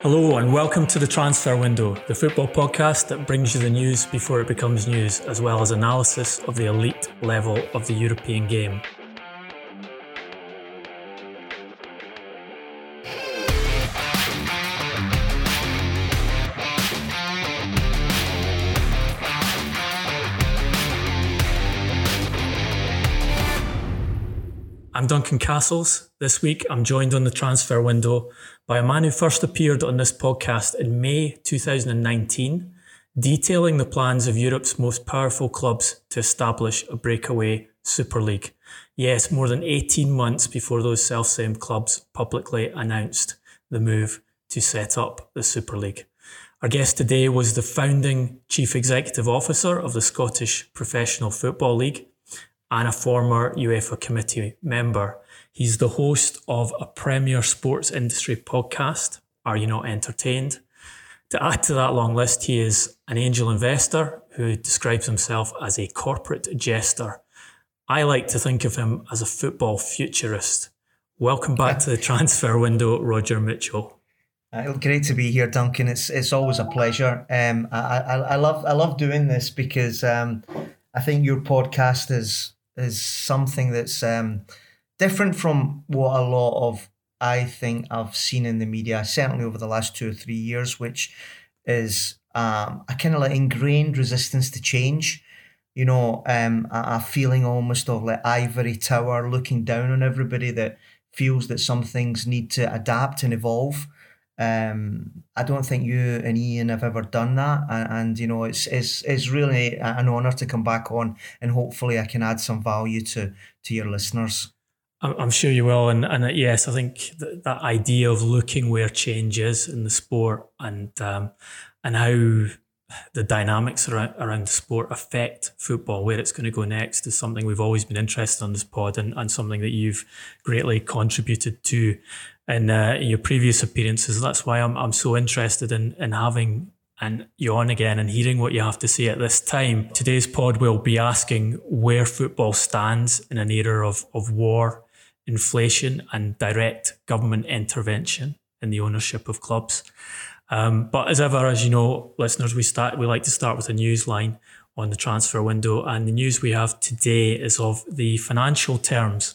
Hello, and welcome to the Transfer Window, the football podcast that brings you the news before it becomes news, as well as analysis of the elite level of the European game. I'm Duncan Castles. This week I'm joined on the transfer window by a man who first appeared on this podcast in May 2019, detailing the plans of Europe's most powerful clubs to establish a breakaway Super League. Yes, more than 18 months before those self-same clubs publicly announced the move to set up the Super League. Our guest today was the founding Chief Executive Officer of the Scottish Professional Football League, and a former UEFA committee member. He's the host of a premier sports industry podcast, Are You Not Entertained? To add to that long list, he is an angel investor who describes himself as a corporate jester. I like to think of him as a football futurist. Welcome back to the transfer window, Roger Mitchell. Uh, great to be here, Duncan. It's it's always a pleasure. Um, I, I, I love I love doing this because um, I think your podcast is is something that's um, different from what a lot of I think I've seen in the media, certainly over the last two or three years, which is um, a kind of like ingrained resistance to change. You know, um, a, a feeling almost of like ivory tower looking down on everybody that feels that some things need to adapt and evolve. Um, I don't think you and Ian have ever done that, and, and, you know it's it's it's really an honour to come back on, and hopefully I can add some value to to your listeners. I'm sure you will, and and uh, yes, I think that, that idea of looking where change is in the sport, and um, and how the dynamics around, around sport affect football, where it's going to go next, is something we've always been interested in this pod and, and something that you've greatly contributed to in, uh, in your previous appearances. That's why I'm, I'm so interested in, in having and you on again and hearing what you have to say at this time. Today's pod will be asking where football stands in an era of, of war, inflation, and direct government intervention in the ownership of clubs. Um, but as ever, as you know, listeners, we start we like to start with a news line on the transfer window, and the news we have today is of the financial terms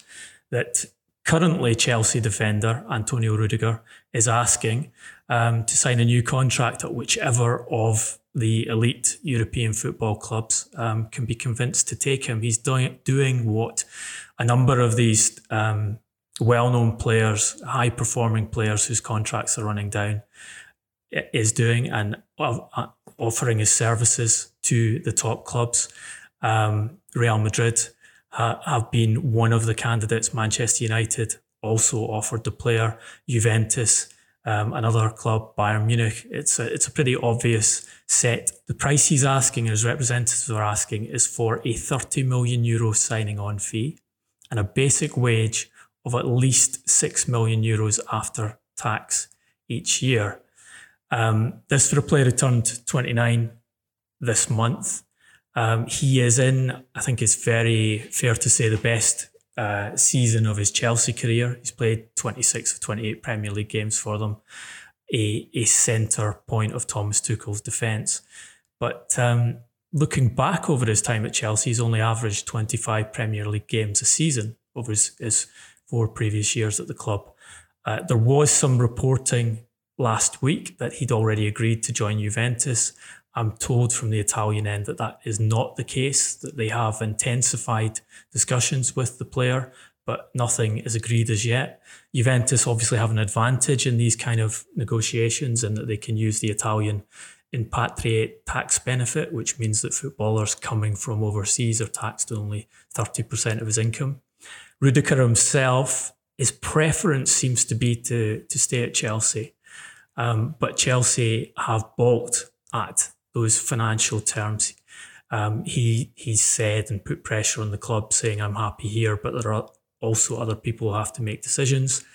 that currently Chelsea defender Antonio Rudiger is asking um, to sign a new contract at whichever of the elite European football clubs um, can be convinced to take him. He's doing doing what a number of these um, well-known players, high-performing players whose contracts are running down is doing and uh, offering his services to the top clubs. Um, Real Madrid have been one of the candidates. Manchester United also offered the player. Juventus, um, another club, Bayern Munich. It's a, it's a pretty obvious set. The price he's asking, his representatives are asking, is for a 30 million euro signing on fee and a basic wage of at least 6 million euros after tax each year. Um, this for a player who turned 29 this month. Um, he is in, I think it's very fair to say, the best uh, season of his Chelsea career. He's played 26 of 28 Premier League games for them, a, a centre point of Thomas Tuchel's defence. But um, looking back over his time at Chelsea, he's only averaged 25 Premier League games a season over his, his four previous years at the club. Uh, there was some reporting last week that he'd already agreed to join Juventus. I'm told from the Italian end that that is not the case, that they have intensified discussions with the player, but nothing is agreed as yet. Juventus obviously have an advantage in these kind of negotiations and that they can use the Italian impatriate tax benefit, which means that footballers coming from overseas are taxed only 30% of his income. Rudiger himself, his preference seems to be to, to stay at Chelsea. Um, but Chelsea have balked at those financial terms. Um, he he said and put pressure on the club, saying, "I'm happy here," but there are also other people who have to make decisions.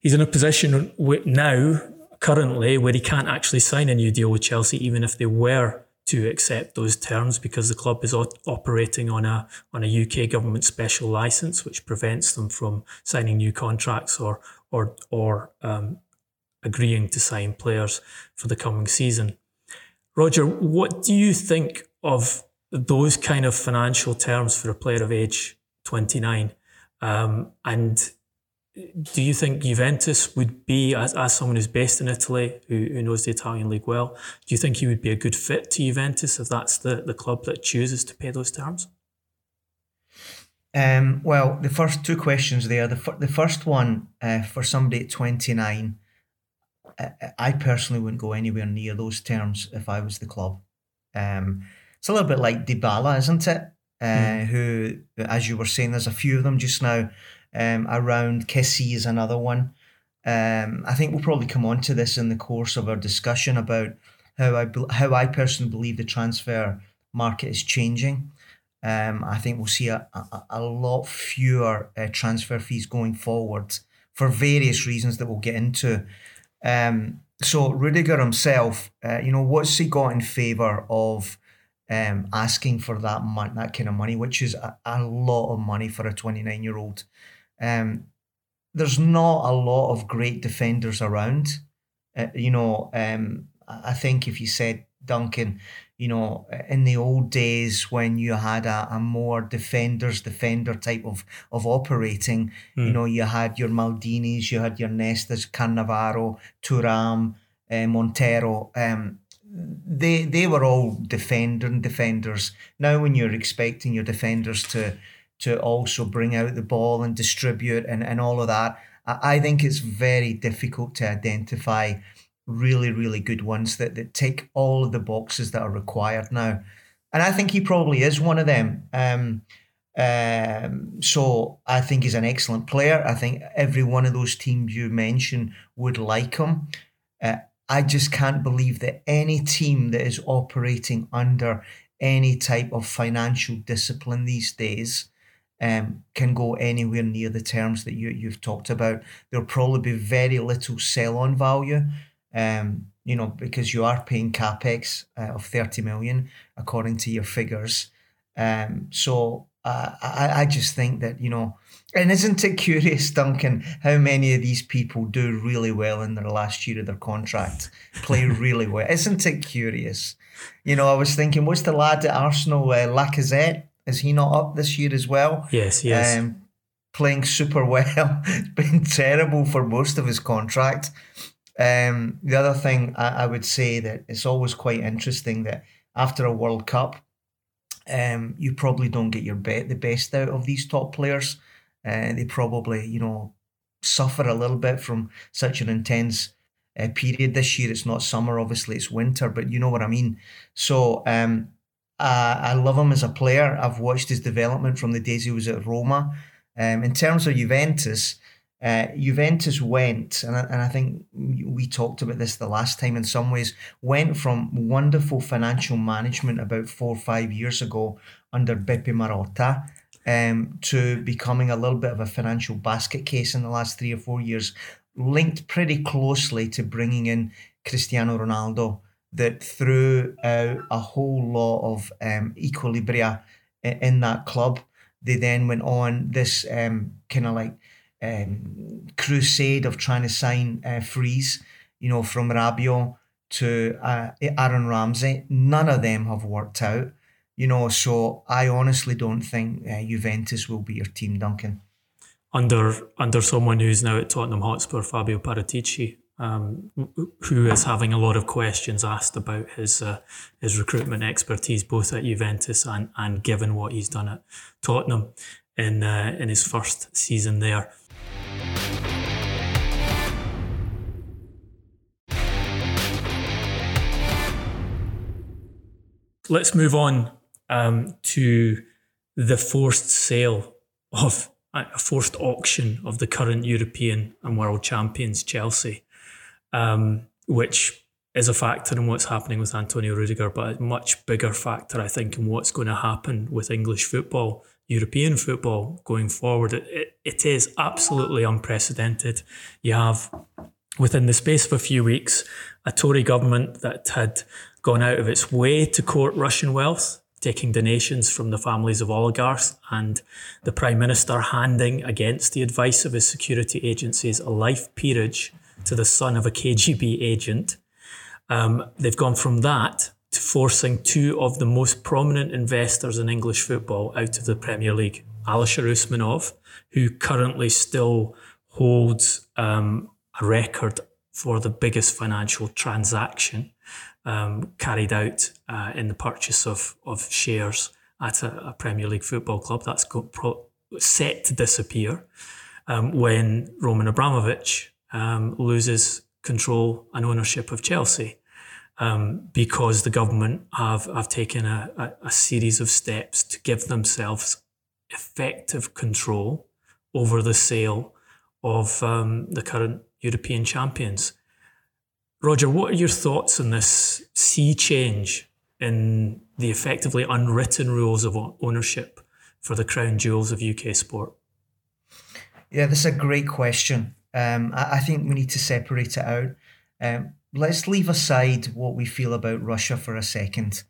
He's in a position now, currently, where he can't actually sign a new deal with Chelsea, even if they were to accept those terms, because the club is operating on a on a UK government special license, which prevents them from signing new contracts or or or um, agreeing to sign players for the coming season. Roger, what do you think of those kind of financial terms for a player of age 29? Um, and do you think Juventus would be, as, as someone who's based in Italy, who, who knows the Italian league well, do you think he would be a good fit to Juventus if that's the, the club that chooses to pay those terms? Um, well, the first two questions there. The, f- the first one uh, for somebody at 29, uh, I personally wouldn't go anywhere near those terms if I was the club. Um, it's a little bit like Dybala, isn't it? Uh, mm. Who, as you were saying, there's a few of them just now um, around. Kessie is another one. Um, I think we'll probably come on to this in the course of our discussion about how I how I personally believe the transfer market is changing. Um, I think we'll see a, a, a lot fewer uh, transfer fees going forward for various reasons that we'll get into. Um, so Rudiger himself, uh, you know, what's he got in favour of um, asking for that mon- that kind of money, which is a, a lot of money for a 29 year old. Um, there's not a lot of great defenders around. Uh, you know, um, I think if you said Duncan, you know, in the old days when you had a, a more defenders defender type of of operating, mm. you hmm. know, you had your Maldinis, you had your Nestas, Cannavaro, Thuram, uh, Montero. Um, they they were all defender defenders. Now, when you're expecting your defenders to to also bring out the ball and distribute and, and all of that, I, think it's very difficult to identify really really good ones that that tick all of the boxes that are required now. And I think he probably is one of them. Um, um, so I think he's an excellent player. I think every one of those teams you mentioned would like him. Uh, I just can't believe that any team that is operating under any type of financial discipline these days um, can go anywhere near the terms that you, you've talked about. There'll probably be very little sell on value, um, you know, because you are paying capex uh, of 30 million according to your figures. Um, so uh, I, I just think that, you know, and isn't it curious, Duncan, how many of these people do really well in their last year of their contract, play really well? Isn't it curious? You know, I was thinking, what's the lad at Arsenal, uh, Lacazette? Is he not up this year as well? Yes, yes. Um, playing super well. it's been terrible for most of his contract. Um, the other thing I, I would say that it's always quite interesting that after a World Cup, um, you probably don't get your bet the best out of these top players. Uh, they probably, you know, suffer a little bit from such an intense uh, period this year. It's not summer, obviously, it's winter, but you know what I mean. So um, I, I love him as a player. I've watched his development from the days he was at Roma. Um, in terms of Juventus, uh, Juventus went, and I, and I think we talked about this the last time in some ways, went from wonderful financial management about four or five years ago under Beppe Marotta um, to becoming a little bit of a financial basket case in the last three or four years, linked pretty closely to bringing in Cristiano Ronaldo, that threw out a whole lot of um, equilibria in that club. They then went on this um, kind of like um, crusade of trying to sign uh, frees, you know, from Rabiot to uh, Aaron Ramsey. None of them have worked out. You know, so I honestly don't think uh, Juventus will be your team, Duncan. Under under someone who's now at Tottenham Hotspur, Fabio Paratici, um, who is having a lot of questions asked about his uh, his recruitment expertise, both at Juventus and, and given what he's done at Tottenham in uh, in his first season there. Let's move on um, to the forced sale of a forced auction of the current European and world champions, Chelsea. Um, which is a factor in what's happening with Antonio Rudiger, but a much bigger factor, I think, in what's going to happen with English football, European football going forward. It, it, it is absolutely unprecedented. You have, within the space of a few weeks, a Tory government that had gone out of its way to court Russian wealth, taking donations from the families of oligarchs, and the Prime Minister handing, against the advice of his security agencies, a life peerage to the son of a KGB agent um, they've gone from that to forcing two of the most prominent investors in English football out of the Premier League. Alisher Usmanov, who currently still holds um, a record for the biggest financial transaction um, carried out uh, in the purchase of, of shares at a, a Premier League football club. That's pro- set to disappear um, when Roman Abramovich um, loses control and ownership of Chelsea um, because the government have, have taken a, a, a series of steps to give themselves effective control over the sale of um, the current European champions. Roger, what are your thoughts on this sea change in the effectively unwritten rules of ownership for the crown jewels of UK sport? Yeah, this is a great question. Um, I, I, think we need to separate it out. Um, let's leave aside what we feel about Russia for a second.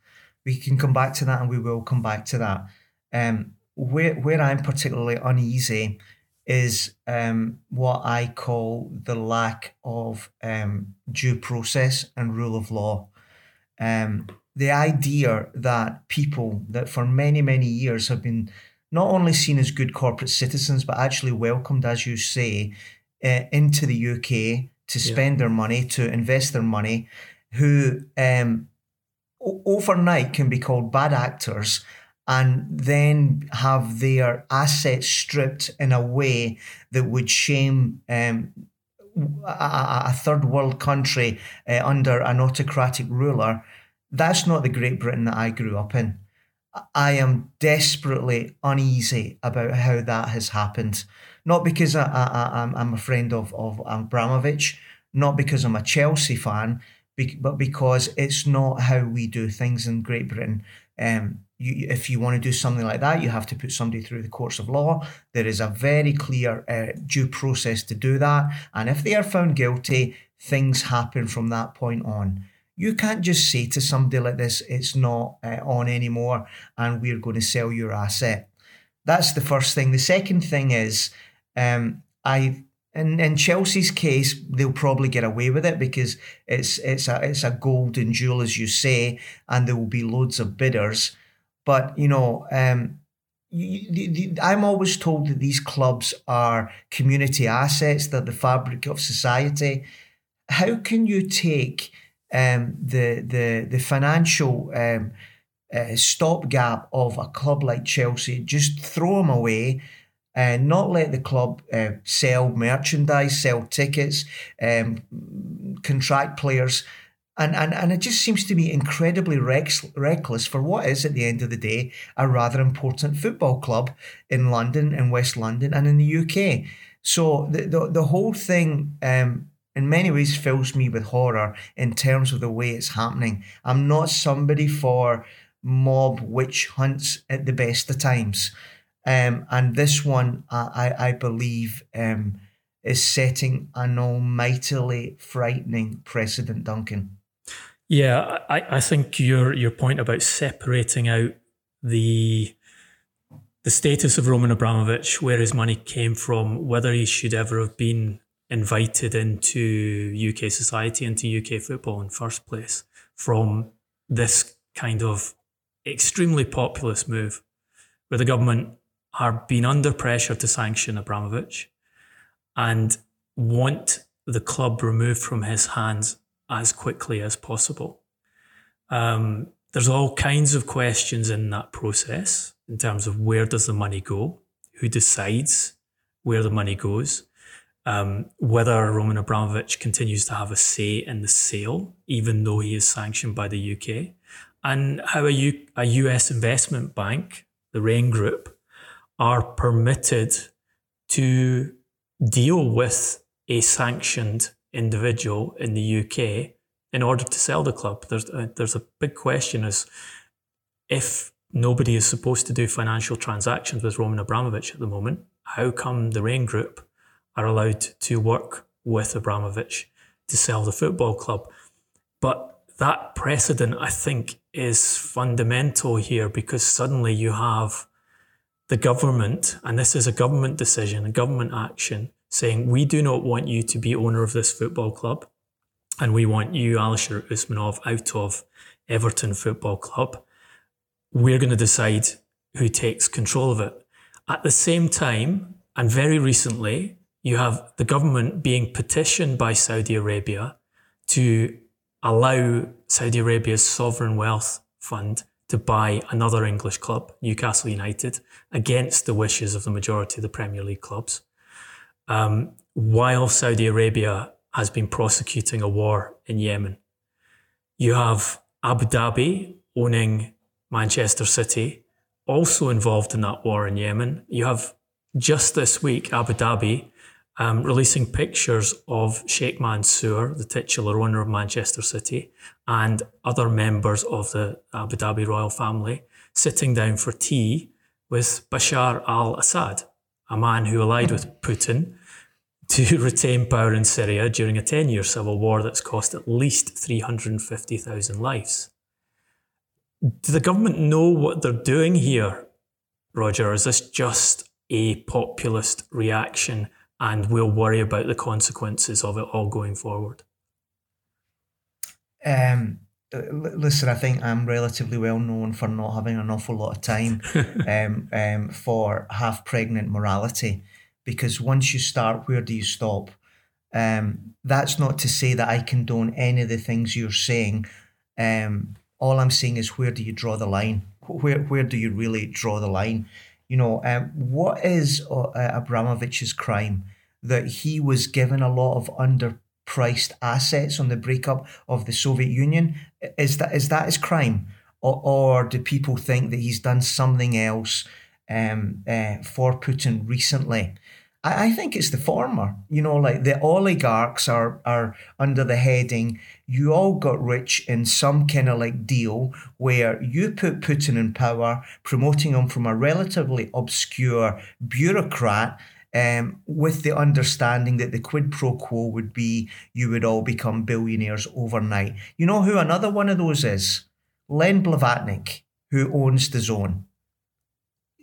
We can come back to that and we will come back to that. Um, where, where I'm particularly uneasy is um, what I call the lack of um, due process and rule of law. Um, the idea that people that for many, many years have been not only seen as good corporate citizens, but actually welcomed, as you say, uh, into the UK to spend yeah. their money, to invest their money, who um, o- overnight can be called bad actors and then have their assets stripped in a way that would shame um, a, a, third world country uh, under an autocratic ruler. That's not the Great Britain that I grew up in. I am desperately uneasy about how that has happened. Not because I, I, I'm, I'm a friend of, of Abramovich, not because I'm a Chelsea fan, but because it's not how we do things in Great Britain. Um, you, if you want to do something like that, you have to put somebody through the courts of law. There is a very clear uh, due process to do that. And if they are found guilty, things happen from that point on. You can't just say to somebody like this, it's not uh, on anymore and we're going to sell your asset. That's the first thing. The second thing is, um, I in in Chelsea's case, they'll probably get away with it because it's it's a it's a golden jewel, as you say, and there will be loads of bidders. But you know, um, you, the, the, I'm always told that these clubs are community assets; they're the fabric of society. How can you take um, the the the financial um, uh, stopgap of a club like Chelsea, just throw them away? And not let the club uh, sell merchandise, sell tickets, um, contract players. And, and, and it just seems to be incredibly reckless for what is, at the end of the day, a rather important football club in London, in West London, and in the UK. So the, the, the whole thing, um, in many ways, fills me with horror in terms of the way it's happening. I'm not somebody for mob witch hunts at the best of times. Um, and this one, I, I believe, um, is setting an almightily frightening precedent, Duncan. Yeah, I, I think your your point about separating out the the status of Roman Abramovich, where his money came from, whether he should ever have been invited into UK society, into UK football in first place, from this kind of extremely populist move, where the government are being under pressure to sanction Abramovich and want the club removed from his hands as quickly as possible. Um, there's all kinds of questions in that process in terms of where does the money go, who decides where the money goes, um, whether Roman Abramovich continues to have a say in the sale, even though he is sanctioned by the UK, and how a, U- a US investment bank, the Raine Group, are permitted to deal with a sanctioned individual in the UK in order to sell the club. There's a, there's a big question as if nobody is supposed to do financial transactions with Roman Abramovich at the moment, how come the Raine Group are allowed to work with Abramovich to sell the football club? But that precedent, I think, is fundamental here because suddenly you have the government, and this is a government decision, a government action, saying, We do not want you to be owner of this football club, and we want you, Alisher Usmanov, out of Everton Football Club. We're going to decide who takes control of it. At the same time, and very recently, you have the government being petitioned by Saudi Arabia to allow Saudi Arabia's sovereign wealth fund to buy another English club, Newcastle United, against the wishes of the majority of the Premier League clubs. Um, while Saudi Arabia has been prosecuting a war in Yemen, you have Abu Dhabi owning Manchester City, also involved in that war in Yemen. You have just this week Abu Dhabi um, releasing pictures of Sheikh Mansour, the titular owner of Manchester City, and other members of the Abu Dhabi royal family sitting down for tea with Bashar al Assad, a man who allied with Putin to retain power in Syria during a 10 year civil war that's cost at least 350,000 lives. Do the government know what they're doing here, Roger? Is this just a populist reaction and we'll worry about the consequences of it all going forward? Um, listen, I think I'm relatively well known for not having an awful lot of time um, um, for half pregnant morality because once you start, where do you stop? Um, that's not to say that I condone any of the things you're saying. Um, all I'm saying is where do you draw the line? Where where do you really draw the line? You know, um, what is uh, Abramovich's crime? That he was given a lot of underpriced assets on the breakup of the Soviet Union. Is that is that his crime, or, or do people think that he's done something else um, uh, for Putin recently? I, I think it's the former. You know, like the oligarchs are are under the heading you all got rich in some kind of like deal where you put Putin in power, promoting him from a relatively obscure bureaucrat. Um, with the understanding that the quid pro quo would be you would all become billionaires overnight. You know who another one of those is? Len Blavatnik, who owns DAZN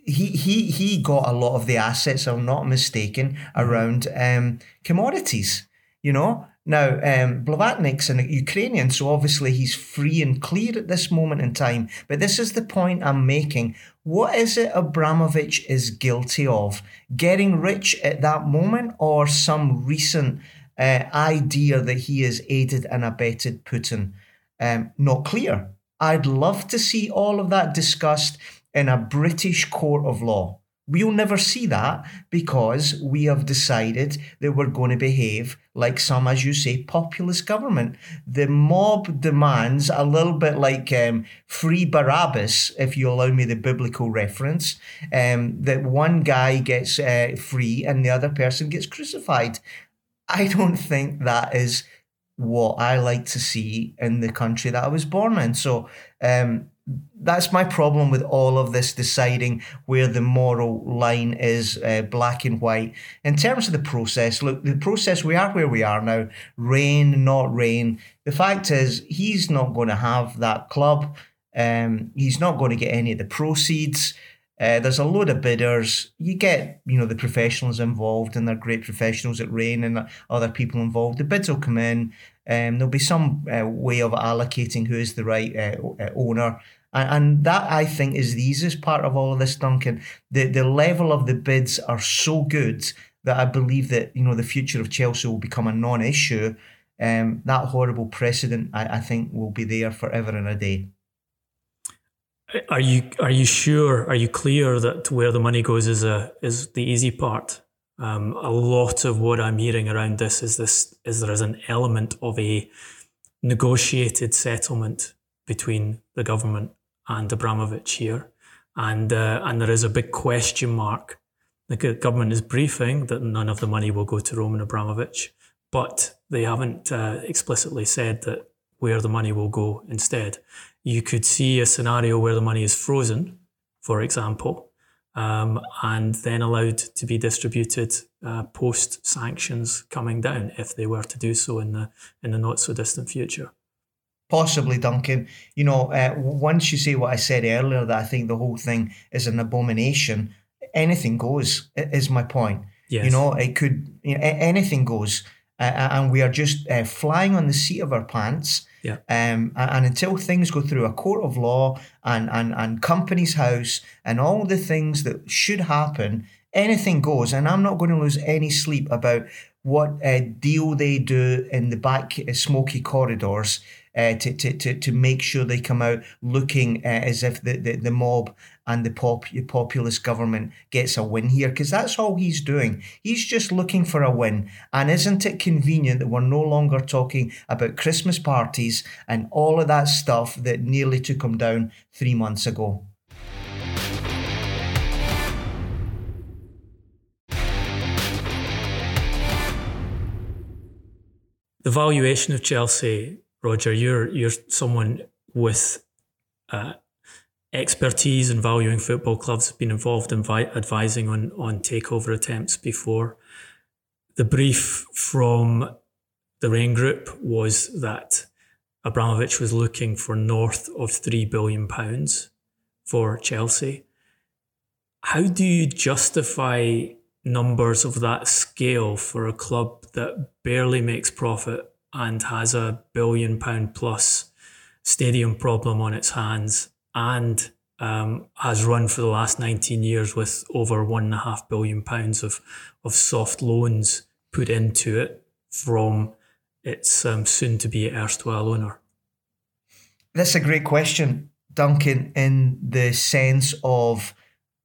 he he he got a lot of the assets, I'm not mistaken, around um, commodities. You know, now um, Blavatnik's a Ukrainian, so obviously he's free and clear at this moment in time. But this is the point I'm making. What is it Abramovich is guilty of? Getting rich at that moment, or some recent uh, idea that he has aided and abetted Putin? Um, not clear. I'd love to see all of that discussed in a British court of law. We'll never see that because we have decided that we're going to behave like some, as you say, populist government. The mob demands a little bit like um, free Barabbas, if you allow me the biblical reference, um, that one guy gets uh, free and the other person gets crucified. I don't think that is what I like to see in the country that I was born in. So, um, that's my problem with all of this deciding where the moral line is uh, black and white in terms of the process look the process we are where we are now rain, not rain. the fact is he's not going to have that club um, he's not going to get any of the proceeds uh, there's a load of bidders. You get, you know, the professionals involved, and they're great professionals at Raine and other people involved. The bids will come in. Um, there'll be some uh, way of allocating who is the right uh, uh owner. And, that I think is the easiest part of all of this, Duncan. The the level of the bids are so good that I believe that you know the future of Chelsea will become a non-issue. Um, that horrible precedent, I, I think, will be there forever and a day. Are you are you sure? Are you clear that where the money goes is a is the easy part? Um, a lot of what I'm hearing around this is this is there is an element of a negotiated settlement between the government and Abramovich here. And, uh, and there is a big question mark. The government is briefing that none of the money will go to Roman Abramovich, but they haven't uh, explicitly said that where the money will go instead. You could see a scenario where the money is frozen, for example, um, and then allowed to be distributed uh, post sanctions coming down if they were to do so in the in the not so distant future. Possibly, Duncan. You know, uh, once you say what I said earlier, that I think the whole thing is an abomination. Anything goes. Is my point. Yes. You know, it could. You know, anything goes, uh, and we are just uh, flying on the seat of our pants yeah. Um, and, until things go through a court of law and, and, and Companies House and all the things that should happen, anything goes. And I'm not going to lose any sleep about what uh, deal they do in the back uh, smoky corridors uh, to, to, to, to make sure they come out looking uh, as if the, the, the mob and the pop, populist government gets a win here, because that's all he's doing. He's just looking for a win. And isn't it convenient that we're no longer talking about Christmas parties and all of that stuff that nearly took him down three months ago? The valuation of Chelsea, Roger, you're you're someone with uh, expertise in valuing football clubs, been involved in vi- advising on, on takeover attempts before. The brief from the Raine Group was that Abramovich was looking for north of £3 billion for Chelsea. How do you justify numbers of that scale for a club that barely makes profit and has a billion pound plus stadium problem on its hands and um, has run for the last 19 years with over one and a half billion pounds of, of soft loans put into it from its um, soon to be erstwhile owner? That's a great question, Duncan, in the sense of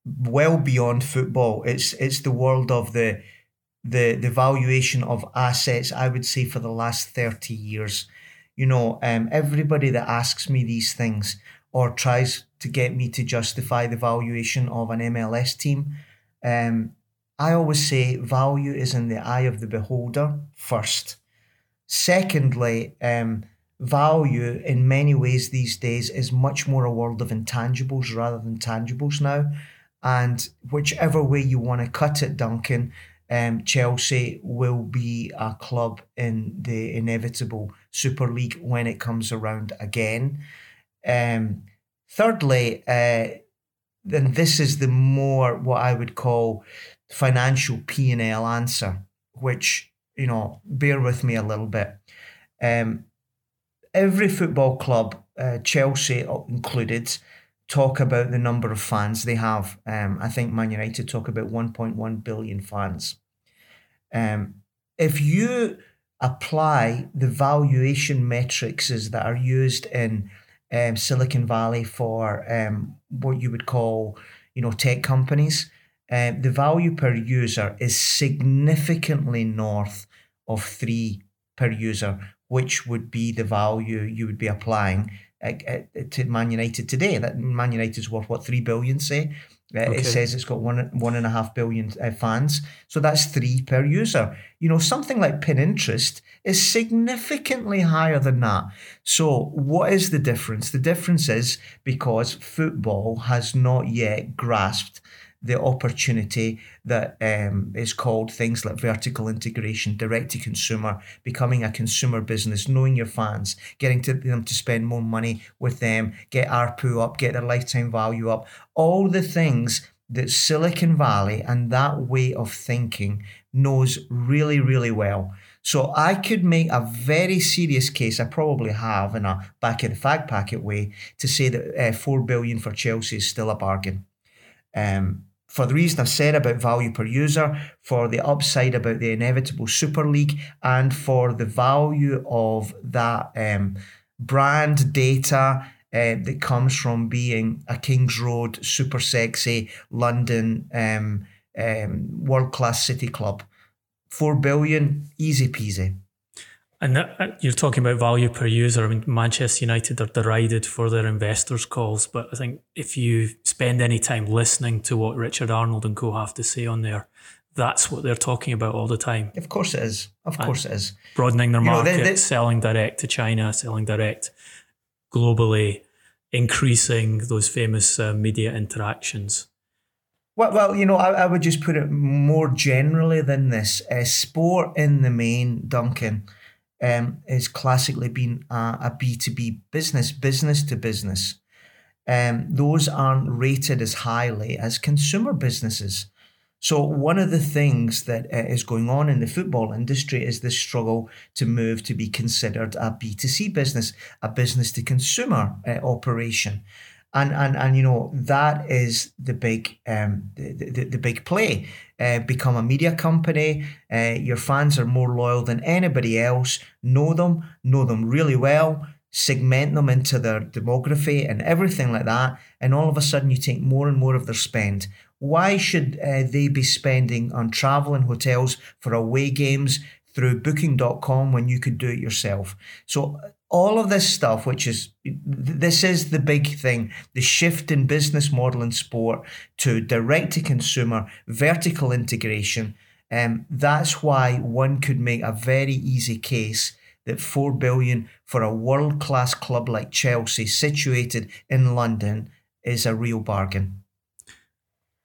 well beyond football. It's it's the world of the the the valuation of assets, I would say, for the last 30 years. You know, um, everybody that asks me these things or tries to get me to justify the valuation of an MLS team. Um, I always say value is in the eye of the beholder first. Secondly, um, value in many ways these days is much more a world of intangibles rather than tangibles now. And whichever way you want to cut it, Duncan, um, Chelsea will be a club in the inevitable Super League when it comes around again. Um, thirdly, uh, then this is the more what I would call financial P and L answer, which you know, bear with me a little bit. Um, every football club, uh, Chelsea included, talk about the number of fans they have. Um, I think Man United talk about 1.1 billion fans. Um, if you apply the valuation metrics that are used in um, Silicon Valley for um, what you would call, you know, tech companies, um, the value per user is significantly north of three per user, which would be the value you would be applying uh, to Man United today. That Man United is worth what three billion, say. Uh, okay. It says it's got one one and a half billion uh, fans, so that's three per user. You know, something like Pinterest is significantly higher than that. So, what is the difference? The difference is because football has not yet grasped the opportunity that um, is called things like vertical integration, direct to consumer, becoming a consumer business, knowing your fans, getting to them to spend more money with them, get ARPU up, get their lifetime value up, all the things that Silicon Valley and that way of thinking knows really, really well. So I could make a very serious case, I probably have in a back of the fag packet way, to say that uh, four billion for Chelsea is still a bargain. Um, for the reason I've said about value per user, for the upside about the inevitable Super League, and for the value of that um, brand data uh, that comes from being a Kings Road, super sexy London um, um, world class city club. Four billion, easy peasy. And that, you're talking about value per user. I mean, Manchester United are derided for their investors' calls, but I think if you spend any time listening to what Richard Arnold and co have to say on there, that's what they're talking about all the time. Of course it is. Of and course it is. Broadening their you market, know, they, they, selling direct to China, selling direct globally, increasing those famous uh, media interactions. Well, well, you know, I, I would just put it more generally than this. Uh, sport in the main, Duncan, um, has classically been a a B2B business, business to business. Um, those aren't rated as highly as consumer businesses. So, one of the things that uh, is going on in the football industry is this struggle to move to be considered a B2C business, a business to consumer uh, operation. And, and, and you know that is the big um, the, the, the big play. Uh, become a media company. Uh, your fans are more loyal than anybody else. Know them, know them really well segment them into their demography and everything like that, and all of a sudden you take more and more of their spend. Why should uh, they be spending on travel and hotels for away games through booking.com when you could do it yourself? So, all of this stuff, which is this is the big thing the shift in business model in sport to direct to consumer, vertical integration. Um, that's why one could make a very easy case that 4 billion for a world class club like Chelsea situated in London is a real bargain.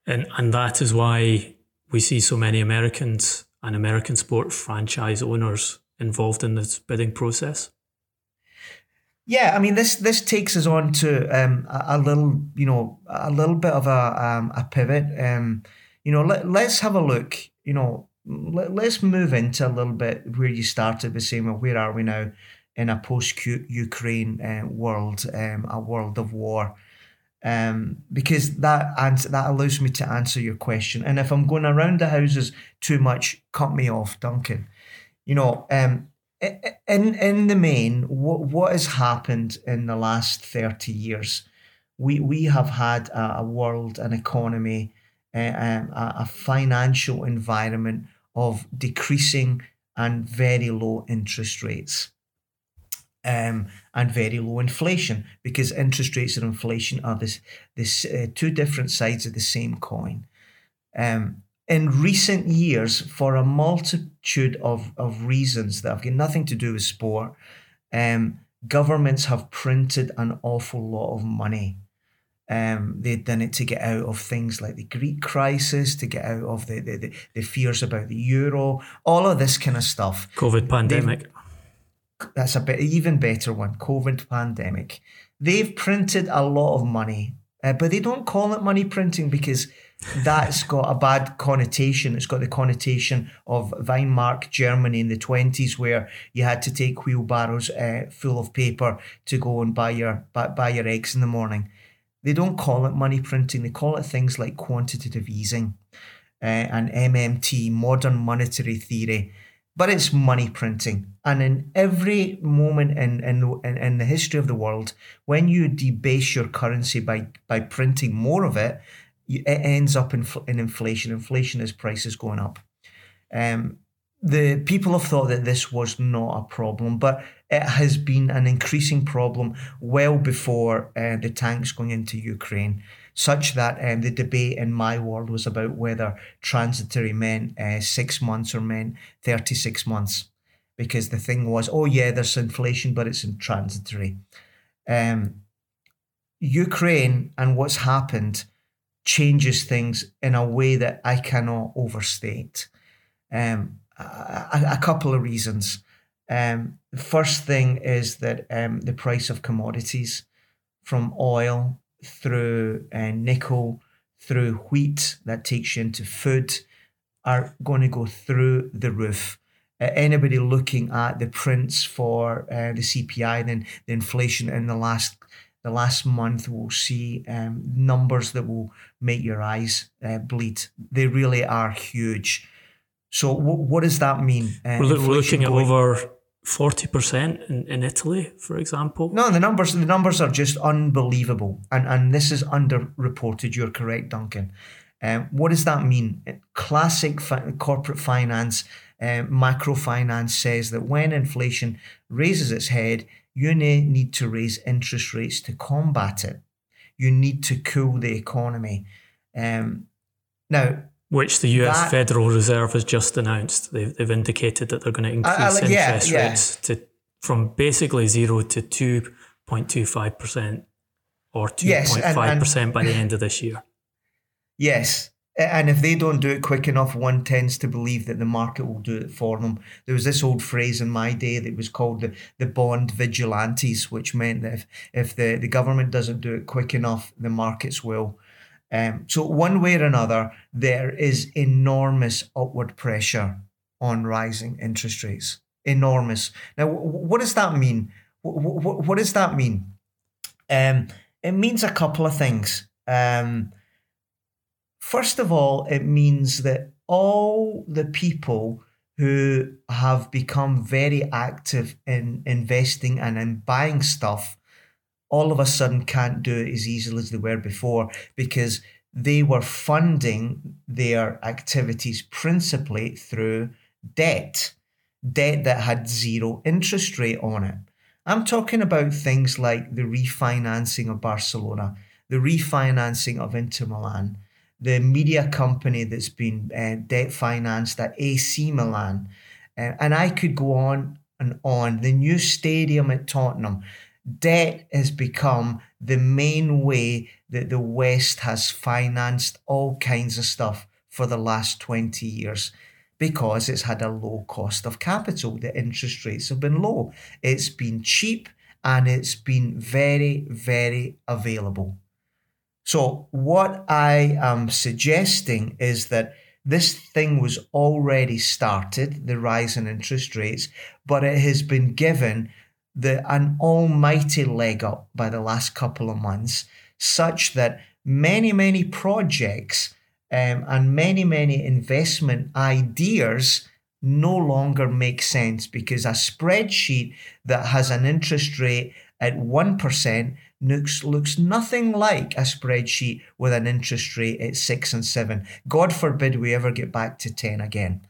And and that is why we see so many Americans and American sport franchise owners involved in this bidding process. Yeah, I mean this this takes us on to um, a, a, little you know a little bit of a um, a pivot. Um, you know, let, let's have a look. You know, let, let's move into a little bit where you started by saying, well, where are we now in a post Ukraine uh, world, um, a world of war? um, because that answer, that allows me to answer your question. And if I'm going around the houses too much, cut me off, Duncan. You know, um, in in the main, what what has happened in the last thirty years? We we have had a, a world, an economy, uh, um, a, a financial environment of decreasing and very low interest rates um, and very low inflation because interest rates and inflation are this this uh, two different sides of the same coin. Um, in recent years, for a multitude of, of reasons that have got nothing to do with sport, um, governments have printed an awful lot of money. Um, they've done it to get out of things like the Greek crisis, to get out of the, the, the, the fears about the euro, all of this kind of stuff. COVID pandemic. They've, that's a bit even better one. COVID pandemic. They've printed a lot of money, uh, but they don't call it money printing because that's got a bad connotation. It's got the connotation of Weimar Germany in the twenties, where you had to take wheelbarrows uh, full of paper to go and buy your buy, buy your eggs in the morning. They don't call it money printing. They call it things like quantitative easing uh, and MMT, modern monetary theory but it's money printing. And in every moment in, in, in the history of the world, when you debase your currency by, by printing more of it, it ends up in, in inflation. Inflation is prices going up. Um, the people have thought that this was not a problem, but it has been an increasing problem well before uh, the tanks going into Ukraine such that um, the debate in my world was about whether transitory meant uh, six months or meant 36 months. Because the thing was, oh, yeah, there's inflation, but it's in transitory. Um, Ukraine and what's happened changes things in a way that I cannot overstate. Um, a, a, couple of reasons. Um, the first thing is that um, the price of commodities, from oil through uh, nickel, through wheat that takes you into food, are going to go through the roof. Uh, anybody looking at the prints for uh, the CPI, then the inflation in the last the last month we'll see um, numbers that will make your eyes uh, bleed. They really are huge. So, w- what does that mean? Uh, we're, looking at over forty percent in, in Italy, for example. No, the numbers the numbers are just unbelievable, and and this is underreported. You're correct, Duncan. Um, what does that mean? Classic fi- corporate finance, um, macro finance says that when inflation raises its head, you need to raise interest rates to combat it. You need to cool the economy. Um, now, Which the US that, Federal Reserve has just announced. They've, they've indicated that they're going to increase yeah, interest yeah. rates to from basically zero to 2.25% or 2.5% yes, by the end of this year. Yes. And if they don't do it quick enough, one tends to believe that the market will do it for them. There was this old phrase in my day that was called the, the bond vigilantes, which meant that if, if the, the government doesn't do it quick enough, the markets will. Um, so, one way or another, there is enormous upward pressure on rising interest rates. Enormous. Now, what does that mean? What, what does that mean? Um, it means a couple of things. Um, first of all, it means that all the people who have become very active in investing and in buying stuff all of a sudden can't do it as easily as they were before because they were funding their activities principally through debt, debt that had zero interest rate on it. I'm talking about things like the refinancing of Barcelona, the refinancing of Inter Milan, the media company that's been uh, debt financed at AC Milan. Uh, and I could go on and on. The new stadium at Tottenham, debt has become the main way that the West has financed all kinds of stuff for the last 20 years because it's had a low cost of capital. The interest rates have been low, it's been cheap, and it's been very, very available. So, what I am suggesting is that this thing was already started, the rise in interest rates, but it has been given the an almighty leg up by the last couple of months, such that many, many projects um, and many, many investment ideas no longer make sense because a spreadsheet that has an interest rate at 1% looks, looks nothing like a spreadsheet with an interest rate at 6 and 7. God forbid we ever get back to 10 again.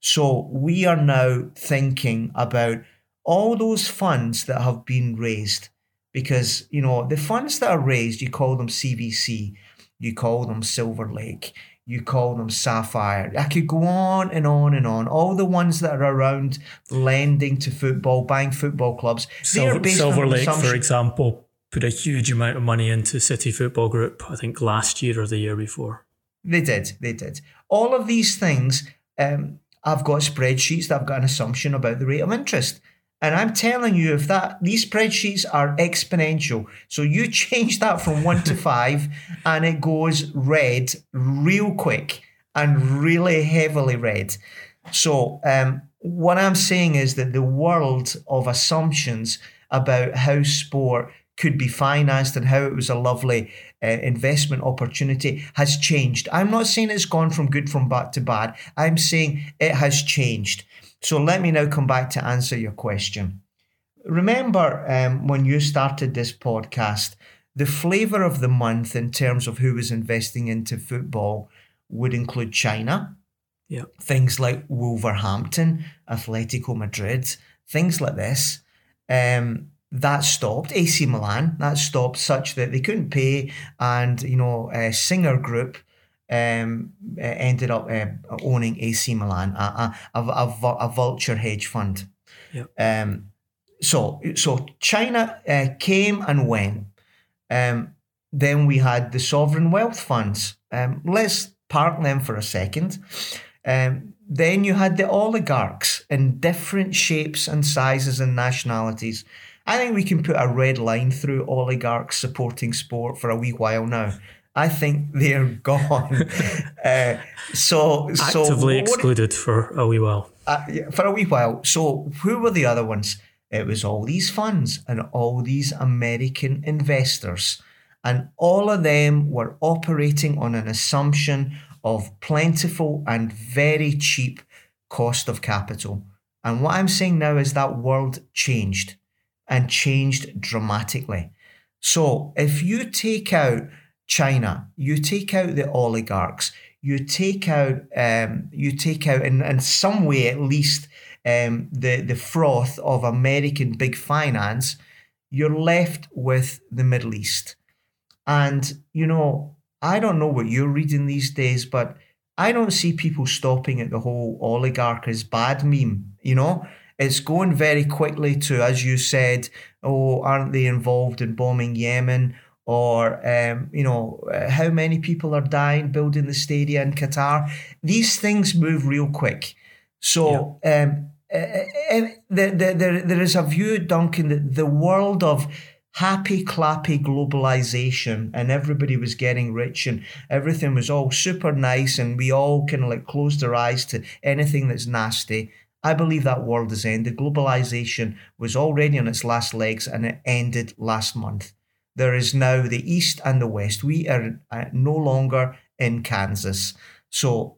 So we are now thinking about all those funds that have been raised because you know the funds that are raised you call them cvc you call them silver lake you call them sapphire i could go on and on and on all the ones that are around lending to football buying football clubs silver, silver lake for example put a huge amount of money into city football group i think last year or the year before. They did they did. All of these things um, i've got spreadsheets that i've got an assumption about the rate of interest. And I'm telling you, if that these spreadsheets are exponential, so you change that from one to five, and it goes red real quick and really heavily red. So um, what I'm saying is that the world of assumptions about how sport could be financed and how it was a lovely uh, investment opportunity has changed. I'm not saying it's gone from good from bad to bad. I'm saying it has changed. So let me now come back to answer your question. Remember um, when you started this podcast, the flavour of the month in terms of who was investing into football would include China. Yeah. Things like Wolverhampton, Atletico Madrid, things like this. Um, that stopped. AC Milan, that stopped such that they couldn't pay, and you know, a singer group um, ended up uh, owning AC Milan, a, a, a, a vulture hedge fund. Yep. Um, so, so China uh, came and went. Um, then we had the sovereign wealth funds. Um, let's park them for a second. Um, then you had the oligarchs in different shapes and sizes and nationalities. I think we can put a red line through oligarchs supporting sport for a wee while now. I think they're gone. uh, so, so actively excluded for a wee while. Uh, yeah, for a wee while. So, who were the other ones? It was all these funds and all these American investors, and all of them were operating on an assumption of plentiful and very cheap cost of capital. And what I'm saying now is that world changed and changed dramatically. So, if you take out China, you take out the oligarchs, you take out, um, you take out in, in some way at least um, the the froth of American big finance, you're left with the Middle East, and you know I don't know what you're reading these days, but I don't see people stopping at the whole oligarch is bad meme. You know, it's going very quickly to, as you said, oh, aren't they involved in bombing Yemen? Or, um, you know, how many people are dying building the stadia in Qatar? These things move real quick. So, yeah. um, uh, uh, there, there, there is a view, Duncan, that the world of happy clappy globalization and everybody was getting rich and everything was all super nice and we all kind of like closed our eyes to anything that's nasty. I believe that world has ended. Globalization was already on its last legs and it ended last month. There is now the East and the West. We are uh, no longer in Kansas. So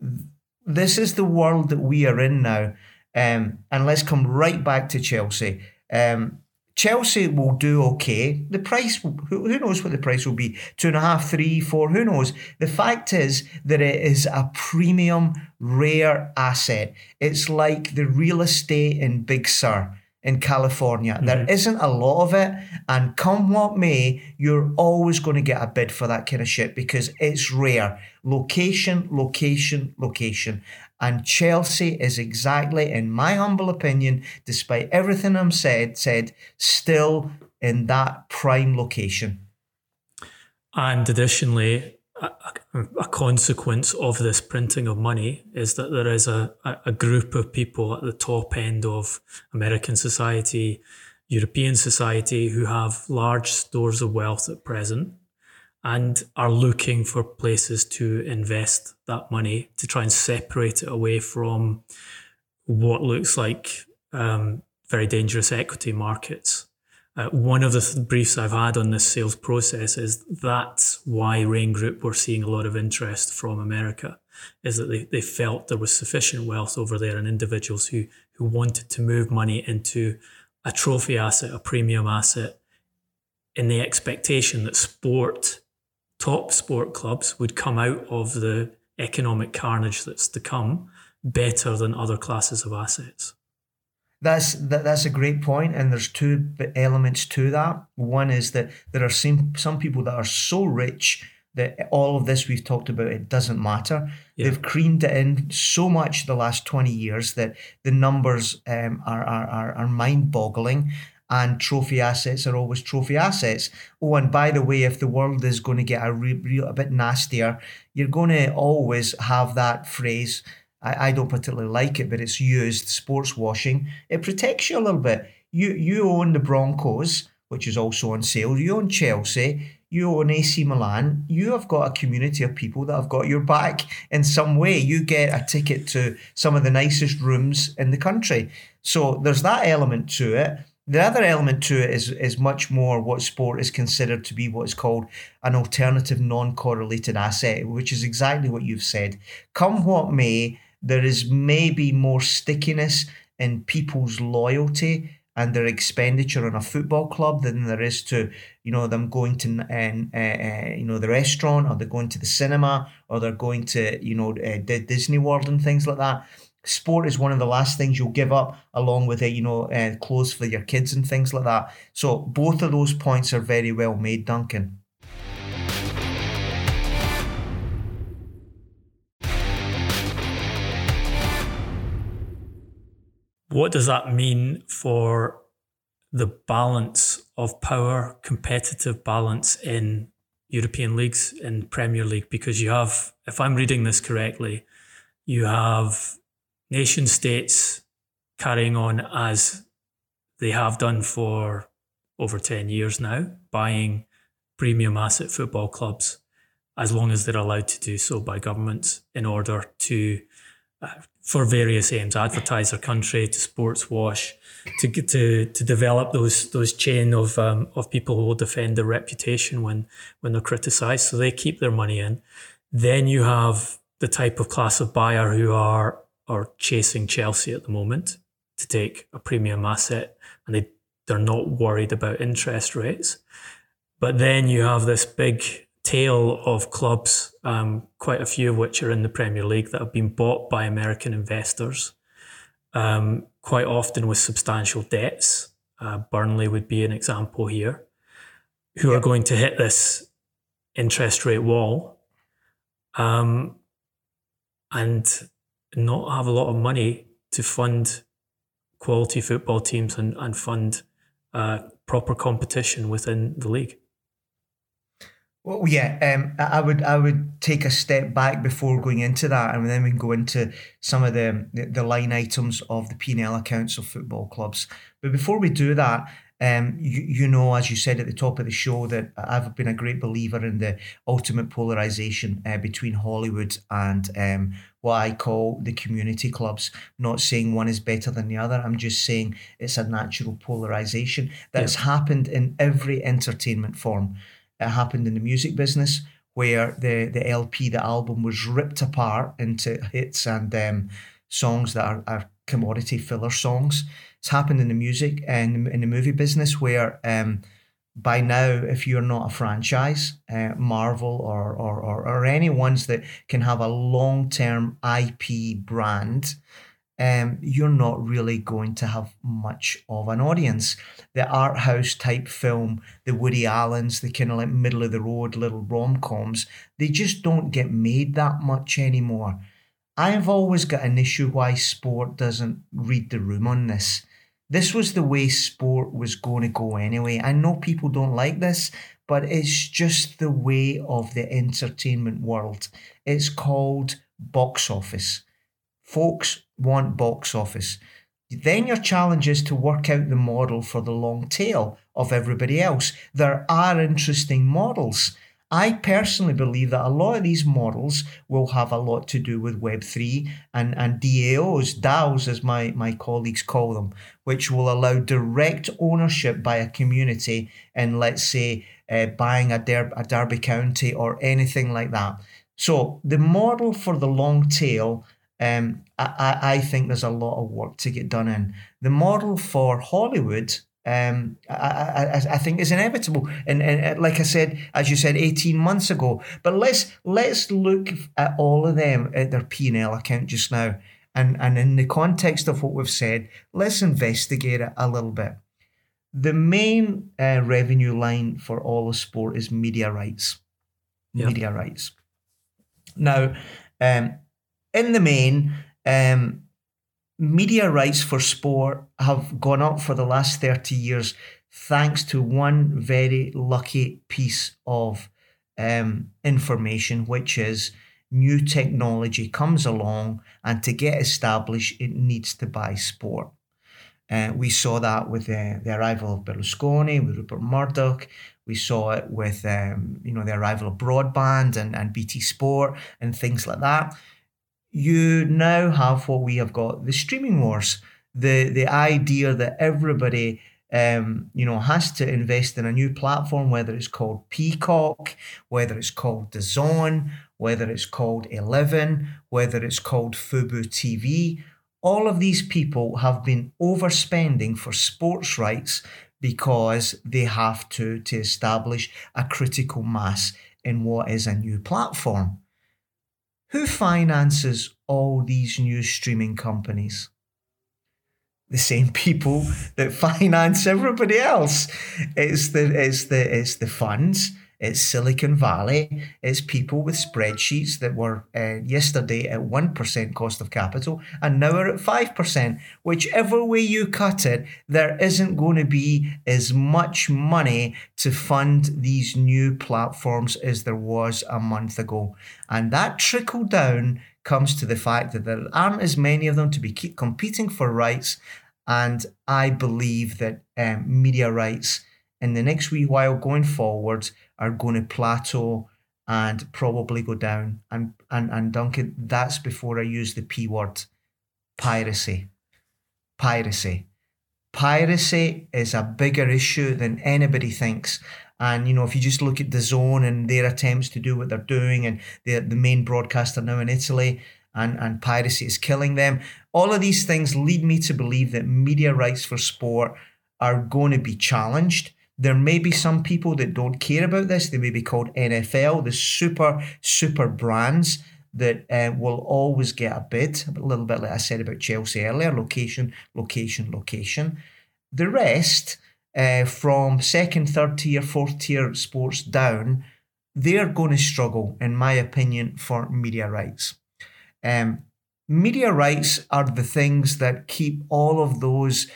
this is the world that we are in now. Um, and let's come right back to Chelsea. Um, Chelsea will do okay. The price, who, who knows what the price will be? Two and a half, three, four, who knows? The fact is that it is a premium, rare asset. It's like the real estate in Big Sur in California. Mm-hmm. There isn't a lot of it. And come what may, you're always going to get a bid for that kind of shit because it's rare. Location, location, location. And Chelsea is exactly, in my humble opinion, despite everything I'm said, said, still in that prime location. And additionally, a, a, consequence of this printing of money is that there is a, a group of people at the top end of American society, European society, who have large stores of wealth at present and are looking for places to invest that money to try and separate it away from what looks like um, very dangerous equity markets. Uh, one of the th- briefs I've had on this sales process is that's why Raine Group were seeing a lot of interest from America, is that they, they felt there was sufficient wealth over there and individuals who, who wanted to move money into a trophy asset, a premium asset, in the expectation that sport top sport clubs would come out of the economic carnage that's to come better than other classes of assets. That's that, that's a great point, and there's two elements to that. One is that there are some some people that are so rich that all of this we've talked about it doesn't matter. Yeah. They've creamed it in so much the last twenty years that the numbers um, are are are, are mind boggling and trophy assets are always trophy assets. Oh, and by the way, if the world is going to get a, re- re- a bit nastier, you're going to always have that phrase. I, I don't particularly like it, but it's used sports washing. It protects you a little bit. You you own the Broncos, which is also on sale. You own Chelsea. You own AC Milan. You have got a community of people that have got your back in some way. You get a ticket to some of the nicest rooms in the country. So there's that element to it the other element to it is is much more what sport is considered to be what is called an alternative non-correlated asset, which is exactly what you've said. Come what may, there is maybe more stickiness in people's loyalty and their expenditure on a football club than there is to you know them going to uh, uh, you know the restaurant or they're going to the cinema or they're going to you know uh, Disney World and things like that sport is one of the last things you'll give up along with it you know uh, clothes for your kids and things like that. So both of those points are very well made duncan. What does that mean for the balance of power competitive balance in european leagues in premier league? Because you have if i'm reading this correctly you have nation states carrying on as they have done for over 10 years now, buying premium asset football clubs as long as they're allowed to do so by governments in order to, uh, for various aims, advertise their country, to sports wash, to to to develop those those chain of um, of people who will defend their reputation when when they're criticised. So they keep their money in. Then you have the type of class of buyer who are are chasing Chelsea at the moment to take a premium asset and they, they're not worried about interest rates. But then you have this big tail of clubs, um, quite a few of which are in the Premier League that have been bought by American investors, um, quite often with substantial debts. Uh, Burnley would be an example here, who are going to hit this interest rate wall. Um, and not have a lot of money to fund quality football teams and, and fund uh, proper competition within the league. Well, yeah, um, I would I would take a step back before going into that, and then we can go into some of the the line items of the P and L accounts of football clubs. But before we do that, um, you, you know, as you said at the top of the show, that I've been a great believer in the ultimate polarization uh, between Hollywood and um, what I call the community clubs. Not saying one is better than the other. I'm just saying it's a natural polarization that yeah. happened in every entertainment form. It happened in the music business where the the LP, the album, was ripped apart into hits and um, songs that are, are commodity filler songs. It's happened in the music and in the movie business where um, by now, if you're not a franchise, uh, Marvel or, or, or, or any ones that can have a long term IP brand, um, you're not really going to have much of an audience. The art house type film, the Woody Allen's, the kind of like middle of the road little rom coms, they just don't get made that much anymore. I've always got an issue why sport doesn't read the room on this. This was the way sport was going to go anyway. I know people don't like this, but it's just the way of the entertainment world. It's called box office. Folks want box office. Then your challenge is to work out the model for the long tail of everybody else. There are interesting models. I personally believe that a lot of these models will have a lot to do with Web3 and, and DAOs, DAOs as my, my colleagues call them, which will allow direct ownership by a community in, let's say, uh, buying a, Der- a Derby County or anything like that. So the model for the long tail, um, I, I think there's a lot of work to get done in. The model for Hollywood um, I, I, I think is inevitable. And, and like I said, as you said, 18 months ago. But let's let's look at all of them at their P&L account just now. And, and in the context of what we've said, let's investigate it a little bit. The main uh, revenue line for all of sport is media rights. Yep. Media rights. Now, um, in the main, um, media rights for sport have gone up for the last 30 years thanks to one very lucky piece of um, information, which is new technology comes along and to get established, it needs to buy sport. Uh, we saw that with the, the arrival of Berlusconi, with Rupert Murdoch. We saw it with um, you know the arrival of broadband and, and BT Sport and things like that you now have what we have got the streaming wars the the idea that everybody um, you know has to invest in a new platform whether it's called peacock whether it's called DAZN whether it's called 11 whether it's called fubo tv all of these people have been overspending for sports rights because they have to to establish a critical mass in what is a new platform who finances all these new streaming companies? The same people that finance everybody else. It's the it's the it's the funds it's Silicon Valley. It's people with spreadsheets that were uh, yesterday at 1% cost of capital and now are at 5%. Whichever way you cut it, there isn't going to be as much money to fund these new platforms as there was a month ago. And that trickle down comes to the fact that there aren't as many of them to be keep competing for rights. And I believe that um, media rights in the next wee while going forward are going to plateau and probably go down. And and and Duncan, that's before I use the P word, piracy. Piracy. Piracy is a bigger issue than anybody thinks. And you know, if you just look at DAZN and their attempts to do what they're doing, and the the main broadcaster now in Italy, and and piracy is killing them. All of these things lead me to believe that media rights for sport are going to be challenged. There may be some people that don't care about this. They may be called NFL, the super, super brands that uh, will always get a bid. A little bit like I said about Chelsea earlier location, location, location. The rest, uh, from second, third tier, fourth tier sports down, they're going to struggle, in my opinion, for media rights. Um, media rights are the things that keep all of those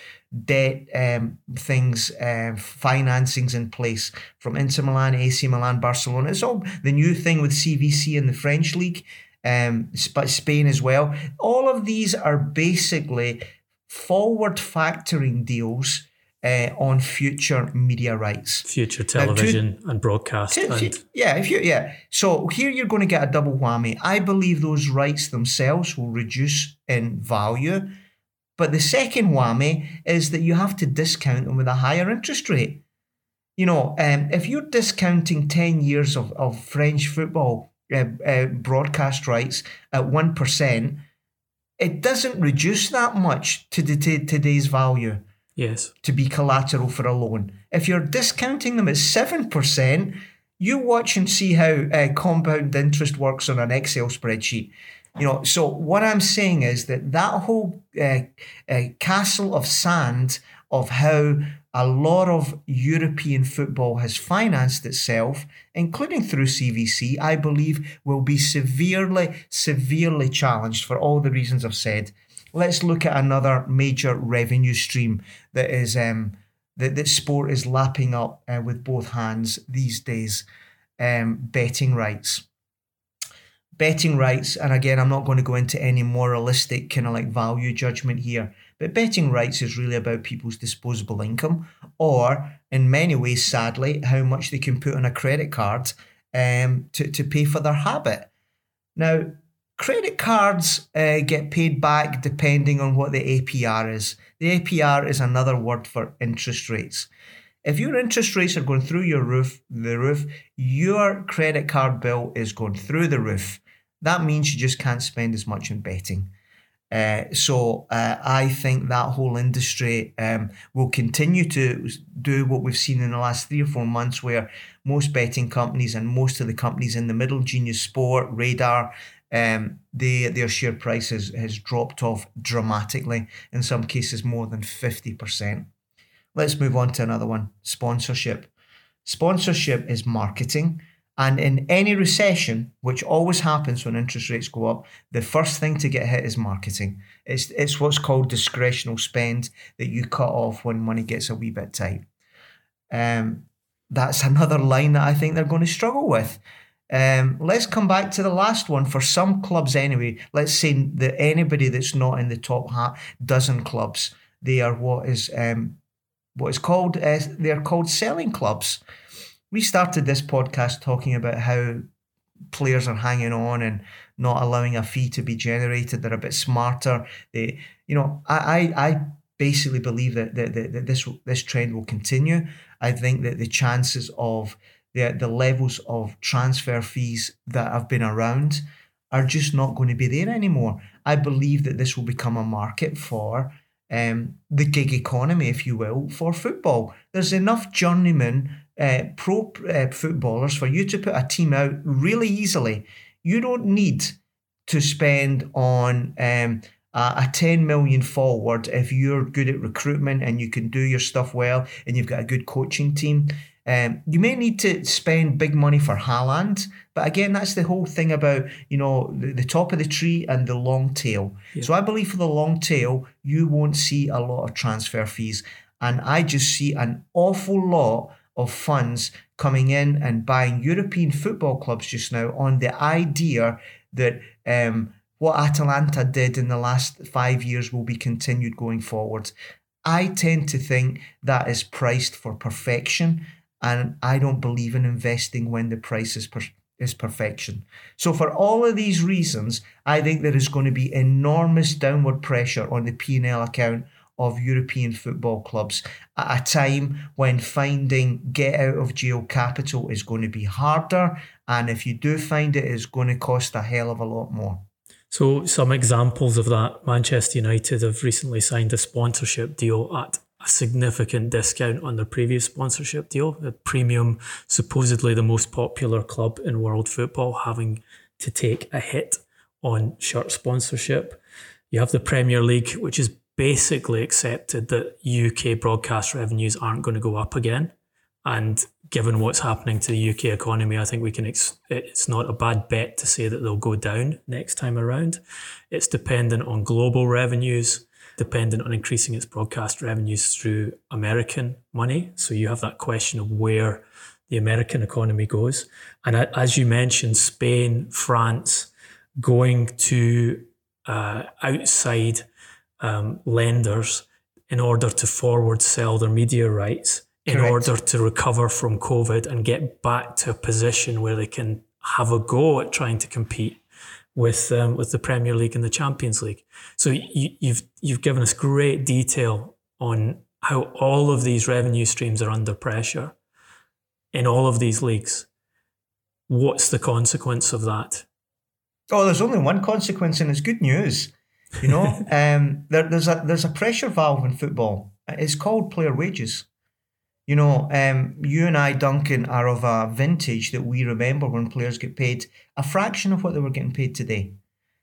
debt um, things, uh, financings in place from Inter Milan, AC Milan, Barcelona. It's all the new thing with CVC in the French league, um, Spain as well. All of these are basically forward factoring deals uh, on future media rights, future television to, and broadcast. To, and yeah, if you yeah. So here you're going to get a double whammy. I believe those rights themselves will reduce in value, but the second whammy is that you have to discount them with a higher interest rate. You know, um, if you're discounting ten years of, of French football uh, uh, broadcast rights at one percent, it doesn't reduce that much to, the, to today's value. Yes. To be collateral for a loan. If you're discounting them at 7%, you watch and see how uh, compound interest works on an Excel spreadsheet. You know, so what I'm saying is that that whole uh, uh, castle of sand of how a lot of European football has financed itself, including through CVC, I believe will be severely, severely challenged for all the reasons I've said. Let's look at another major revenue stream that is um, that, that sport is lapping up uh, with both hands these days um, betting rights betting rights and again i'm not going to go into any moralistic kind of like value judgment here but betting rights is really about people's disposable income or in many ways sadly how much they can put on a credit card um, to, to pay for their habit now Credit cards uh, get paid back depending on what the APR is. The APR is another word for interest rates. If your interest rates are going through your roof, the roof, your credit card bill is going through the roof. That means you just can't spend as much on betting. Uh, so uh, I think that whole industry um, will continue to do what we've seen in the last three or four months, where most betting companies and most of the companies in the middle, Genius Sport, Radar, um, they, their share price has, has dropped off dramatically, in some cases more than 50%. Let's move on to another one sponsorship. Sponsorship is marketing. And in any recession, which always happens when interest rates go up, the first thing to get hit is marketing. It's, it's what's called discretional spend that you cut off when money gets a wee bit tight. Um, that's another line that I think they're going to struggle with. Um, let's come back to the last one for some clubs anyway. Let's say that anybody that's not in the top half dozen clubs, they are what is um, what is called uh, they are called selling clubs. We started this podcast talking about how players are hanging on and not allowing a fee to be generated. They're a bit smarter. They, you know, I I, I basically believe that, that, that, that this this trend will continue. I think that the chances of the, the levels of transfer fees that have been around are just not going to be there anymore. I believe that this will become a market for um, the gig economy, if you will, for football. There's enough journeyman uh, pro uh, footballers for you to put a team out really easily. You don't need to spend on um, a 10 million forward if you're good at recruitment and you can do your stuff well and you've got a good coaching team. Um, you may need to spend big money for Haaland, but again, that's the whole thing about you know the, the top of the tree and the long tail. Yeah. So I believe for the long tail, you won't see a lot of transfer fees, and I just see an awful lot of funds coming in and buying European football clubs just now on the idea that um, what Atalanta did in the last five years will be continued going forward. I tend to think that is priced for perfection and I don't believe in investing when the price is per- is perfection. So for all of these reasons, I think there is going to be enormous downward pressure on the P&L account of European football clubs at a time when finding get out of jail capital is going to be harder and if you do find it it's going to cost a hell of a lot more. So some examples of that Manchester United have recently signed a sponsorship deal at a significant discount on their previous sponsorship deal. The premium, supposedly the most popular club in world football, having to take a hit on shirt sponsorship. You have the Premier League, which is basically accepted that UK broadcast revenues aren't going to go up again. And given what's happening to the UK economy, I think we can. Ex- it's not a bad bet to say that they'll go down next time around. It's dependent on global revenues, dependent on increasing its broadcast revenues through American money. So you have that question of where the American economy goes. And as you mentioned, Spain, France, going to uh, outside um, lenders in order to forward sell their media rights in Correct. order to recover from COVID and get back to a position where they can have a go at trying to compete with um, with the Premier League and the Champions League. So you, you've you've given us great detail on how all of these revenue streams are under pressure in all of these leagues. What's the consequence of that? Oh, there's only one consequence, and it's good news. You know, um, there, there's a there's a pressure valve in football. It's called player wages. You know, um, you and I, Duncan, are of a vintage that we remember when players get paid a fraction of what they were getting paid today.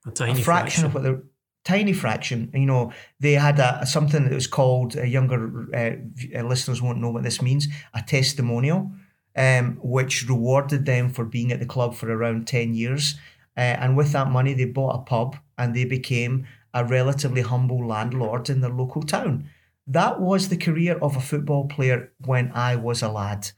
A tiny a fraction, fraction. of what they're tiny fraction. You know, they had a something that was called uh, younger uh, uh, listeners won't know what this means a testimonial, um, which rewarded them for being at the club for around ten years, uh, and with that money they bought a pub and they became a relatively humble landlord in their local town. That was the career of a football player when I was a lad.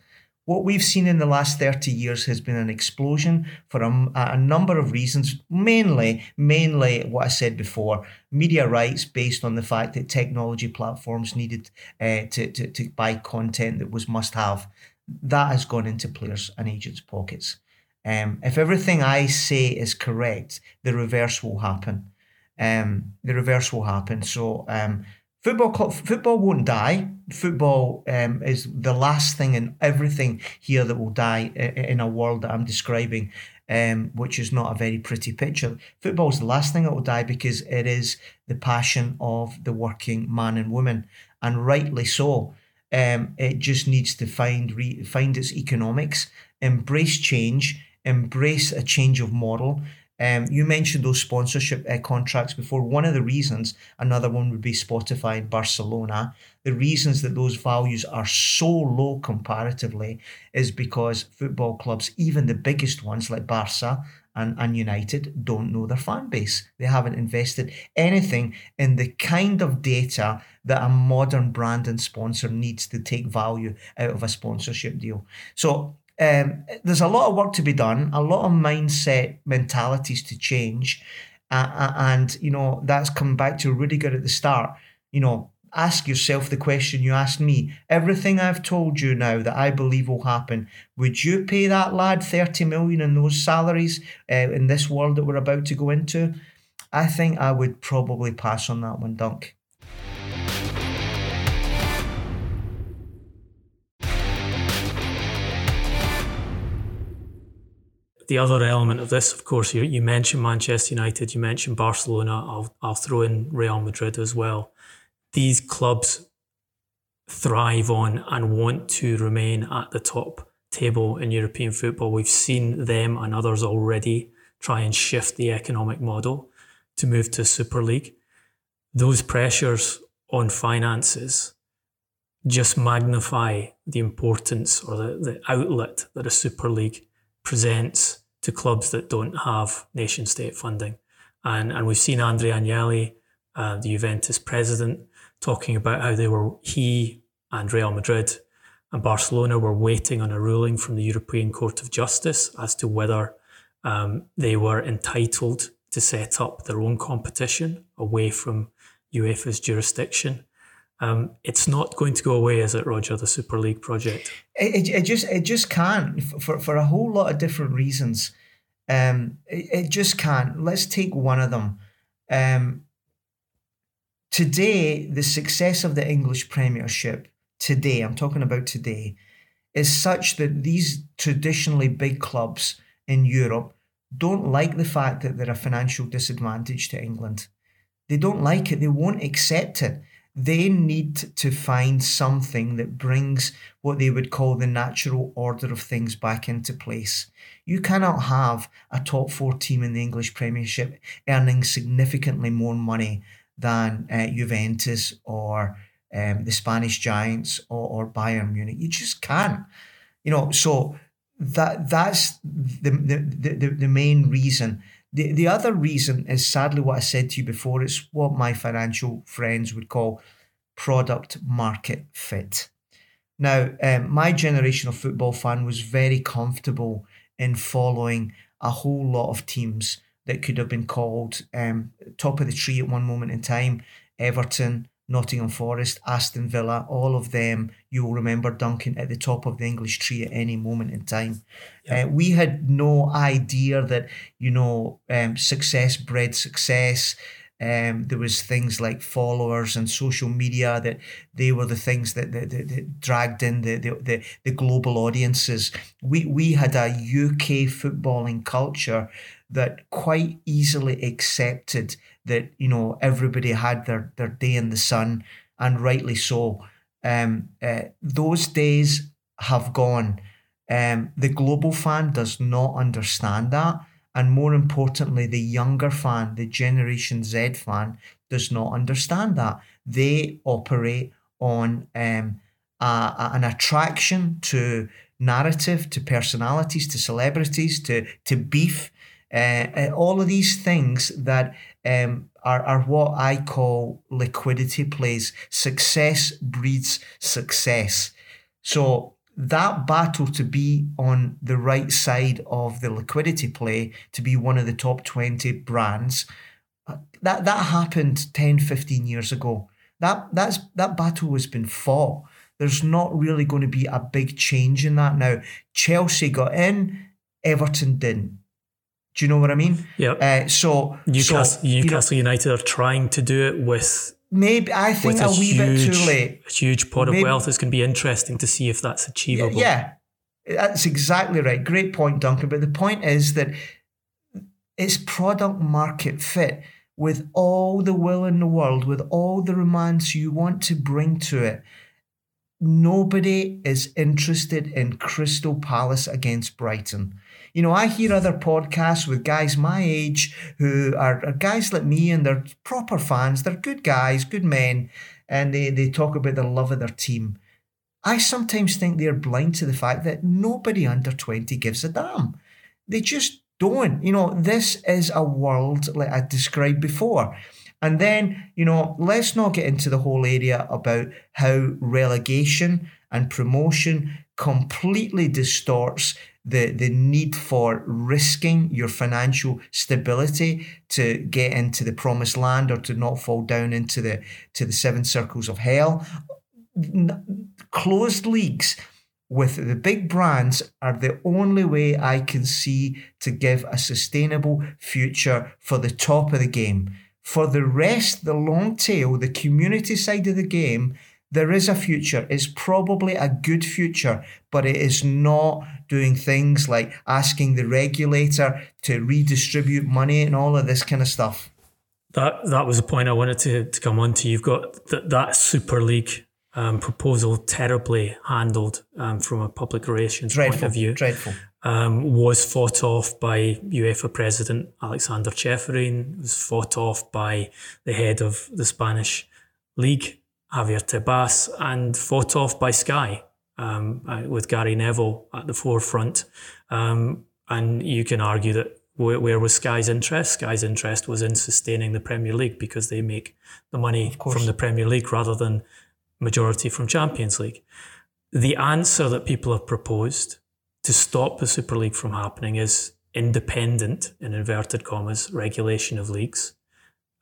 What we've seen in the last 30 years has been an explosion for a, a, number of reasons. Mainly, mainly what I said before, media rights based on the fact that technology platforms needed uh, to, to, to buy content that was must have. That has gone into players' and agents' pockets. Um, if everything I say is correct, the reverse will happen. Um, the reverse will happen. So um, Football club, football won't die. Football um, is the last thing in everything here that will die in a world that I'm describing, um, which is not a very pretty picture. Football is the last thing that will die because it is the passion of the working man and woman, and rightly so. Um, it just needs to find re- find its economics, embrace change, embrace a change of model, um, you mentioned those sponsorship uh, contracts before. One of the reasons, another one would be Spotify in Barcelona. The reasons that those values are so low comparatively is because football clubs, even the biggest ones like Barca and, and United, don't know their fan base. They haven't invested anything in the kind of data that a modern brand and sponsor needs to take value out of a sponsorship deal. So um, there's a lot of work to be done, a lot of mindset mentalities to change. Uh, and, you know, that's come back to really good at the start. You know, ask yourself the question you asked me. Everything I've told you now that I believe will happen, would you pay that lad 30 million in those salaries uh, in this world that we're about to go into? I think I would probably pass on that one, Dunk. The other element of this, of course, you, you mentioned Manchester United, you mentioned Barcelona. I'll, I'll throw in Real Madrid as well. These clubs thrive on and want to remain at the top table in European football. We've seen them and others already try and shift the economic model to move to Super League. Those pressures on finances just magnify the importance or the, the outlet that a Super League presents to clubs that don't have nation state funding. And, and we've seen Andrea Agnelli, uh, the Juventus president, talking about how they were, he and Real Madrid and Barcelona were waiting on a ruling from the European Court of Justice as to whether um, they were entitled to set up their own competition away from UEFA's jurisdiction. Um, it's not going to go away, is it, Roger? The Super League project. It, it, it just it just can't for for a whole lot of different reasons. Um, it, it just can't. Let's take one of them. Um, today, the success of the English Premiership today, I'm talking about today, is such that these traditionally big clubs in Europe don't like the fact that they're a financial disadvantage to England. They don't like it. They won't accept it they need to find something that brings what they would call the natural order of things back into place. You cannot have a top four team in the English Premiership earning significantly more money than uh, Juventus or um, the Spanish Giants or, or Bayern Munich. You just can't. You know, so that that's the the, the, the main reason. The, the other reason is sadly what I said to you before. It's what my financial friends would call product market fit. Now, um, my generation of football fan was very comfortable in following a whole lot of teams that could have been called um, top of the tree at one moment in time Everton, Nottingham Forest, Aston Villa, all of them, you will remember Duncan at the top of the English tree at any moment in time. Uh, we had no idea that, you know, um, success bred success. Um, there was things like followers and social media that they were the things that, that, that, that dragged in the, the, the, the global audiences. We, we had a UK footballing culture that quite easily accepted that you know everybody had their their day in the sun, and rightly so. Um, uh, those days have gone. Um, the global fan does not understand that, and more importantly, the younger fan, the Generation Z fan, does not understand that. They operate on um, a, a, an attraction to narrative, to personalities, to celebrities, to to beef, uh, uh, all of these things that um, are, are what I call liquidity plays. Success breeds success. So that battle to be on the right side of the liquidity play, to be one of the top 20 brands, uh, that, that happened 10, 15 years ago. That, that's, that battle has been fought. There's not really going to be a big change in that now. Chelsea got in, Everton didn't. Do you know what I mean? Yeah. Uh, so Newcastle, so, Newcastle you know, United are trying to do it with maybe I think a, a, wee huge, bit too late. A huge pot maybe, of wealth. It's going to be interesting to see if that's achievable. Yeah, yeah, that's exactly right. Great point, Duncan. But the point is that it's product market fit with all the will in the world, with all the romance you want to bring to it. Nobody is interested in Crystal Palace against Brighton. You know, I hear other podcasts with guys my age who are, are guys like me and they're proper fans. They're good guys, good men, and they, they talk about the love of their team. I sometimes think they're blind to the fact that nobody under 20 gives a damn. They just don't. You know, this is a world like I described before. And then, you know, let's not get into the whole area about how relegation and promotion completely distorts the the need for risking your financial stability to get into the promised land or to not fall down into the to the seven circles of hell closed leagues with the big brands are the only way I can see to give a sustainable future for the top of the game. For the rest, the long tail, the community side of the game, there is a future. It's probably a good future, but it is not doing things like asking the regulator to redistribute money and all of this kind of stuff. That that was a point I wanted to, to come on to. You've got th- that Super League um, proposal terribly handled um, from a public relations dreadful, point of view. Dreadful. Um, was fought off by UEFA President Alexander Ceferin, was fought off by the head of the Spanish League Javier Tebas and fought off by Sky um, uh, with Gary Neville at the forefront. Um, and you can argue that where, where, was Sky's interest? Sky's interest was in sustaining the Premier League because they make the money from the Premier League rather than majority from Champions League. The answer that people have proposed to stop the Super League from happening is independent, in inverted commas, regulation of leagues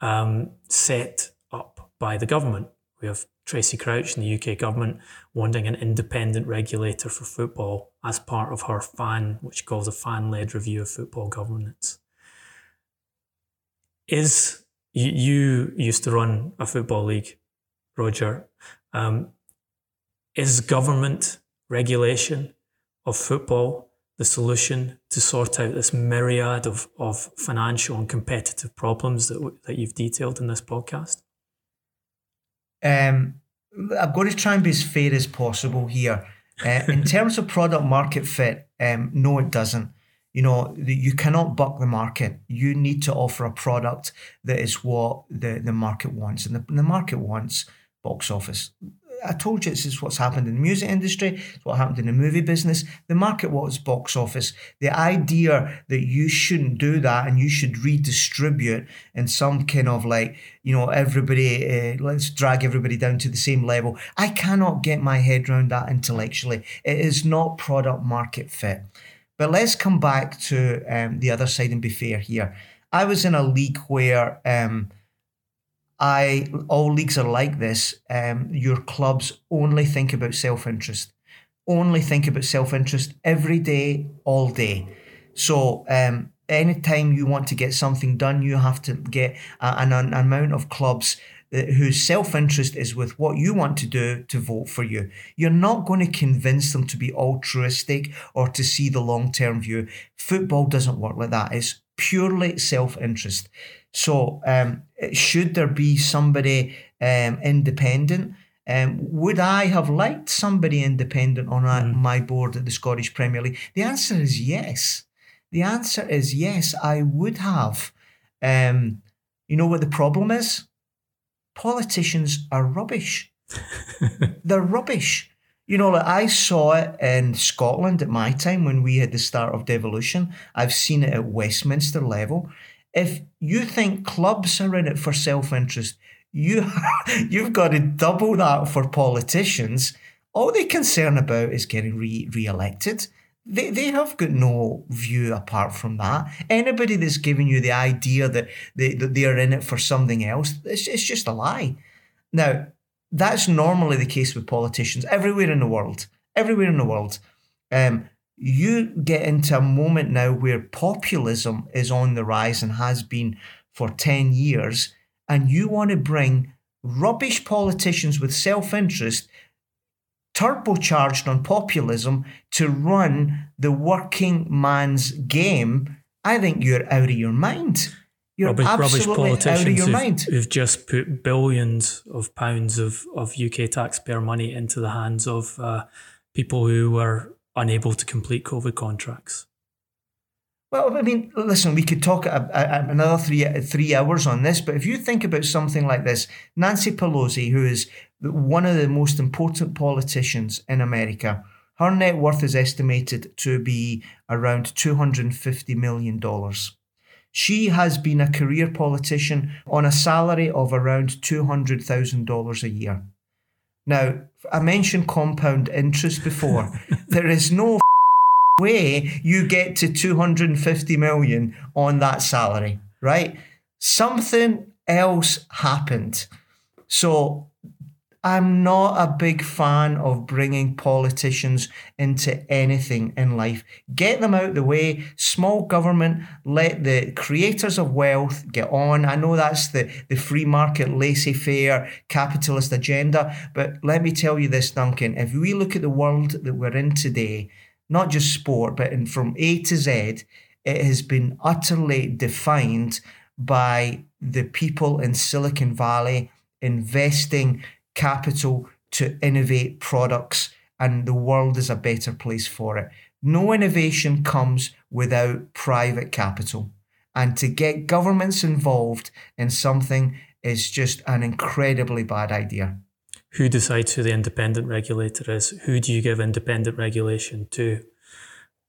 um, set up by the government. We have Tracey Crouch in the UK government wanting an independent regulator for football as part of her FAN, which calls a fan led review of football governance. Is you, you used to run a football league, Roger? Um, is government regulation of football the solution to sort out this myriad of, of financial and competitive problems that, that you've detailed in this podcast? Um, I'm going to try and be as fair as possible here. Uh, in terms of product market fit, um, no, it doesn't. You know, you cannot buck the market. You need to offer a product that is what the, the market wants. And the, the market wants box office. I told you this is what's happened in the music industry, it's what happened in the movie business. The market was box office. The idea that you shouldn't do that and you should redistribute in some kind of like, you know, everybody, uh, let's drag everybody down to the same level. I cannot get my head around that intellectually. It is not product market fit. But let's come back to um, the other side and be fair here. I was in a league where um, I all leagues are like this. Um, your clubs only think about self interest, only think about self interest every day, all day. So um, anytime you want to get something done, you have to get an, an amount of clubs uh, whose self interest is with what you want to do to vote for you. You're not going to convince them to be altruistic or to see the long term view. Football doesn't work like that. It's purely self interest. So, um, should there be somebody um, independent? Um, would I have liked somebody independent on mm. my board at the Scottish Premier League? The answer is yes. The answer is yes, I would have. Um, you know what the problem is? Politicians are rubbish. They're rubbish. You know, like I saw it in Scotland at my time when we had the start of devolution. I've seen it at Westminster level. If you think clubs are in it for self interest, you you've got to double that for politicians. All they're concerned about is getting re re-elected. They, they have got no view apart from that. Anybody that's giving you the idea that they, that they are in it for something else, it's, it's just a lie. Now, that's normally the case with politicians everywhere in the world. Everywhere in the world. Um, you get into a moment now where populism is on the rise and has been for 10 years, and you want to bring rubbish politicians with self interest turbocharged on populism to run the working man's game. I think you're out of your mind. You're rubbish, absolutely rubbish out of your who've, mind. Who've just put billions of pounds of, of UK taxpayer money into the hands of uh, people who were unable to complete COVID contracts. Well, I mean, listen, we could talk a, a, another three three hours on this, but if you think about something like this, Nancy Pelosi, who is one of the most important politicians in America, her net worth is estimated to be around two hundred and fifty million dollars. She has been a career politician on a salary of around $200,000 a year. Now, I mentioned compound interest before. there is no way you get to 250 million on that salary, right? Something else happened. So I'm not a big fan of bringing politicians into anything in life. Get them out the way. Small government, let the creators of wealth get on. I know that's the, the free market, laissez faire, capitalist agenda. But let me tell you this, Duncan. If we look at the world that we're in today, not just sport, but in, from A to Z, it has been utterly defined by the people in Silicon Valley investing capital to innovate products, and the world is a better place for it. No innovation comes without private capital. And to get governments involved in something is just an incredibly bad idea. Who decides who the independent regulator is? Who do you give independent regulation to?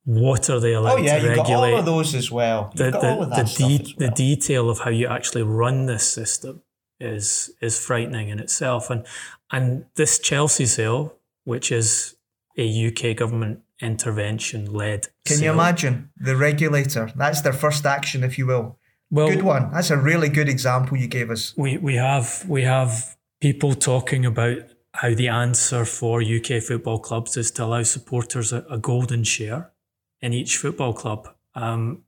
What are they allowed oh, yeah, to regulate? Got all of those as well. the, the, the, de- well. the detail of how you actually run this system is is frightening in itself. And and this Chelsea sale, which is a UK government intervention led. Can sale, you imagine the regulator? That's their first action, if you will. Well, good one. That's a really good example you gave us. We we have we have people talking about how the answer for UK football clubs is to allow supporters a, a golden share in each football club. Um,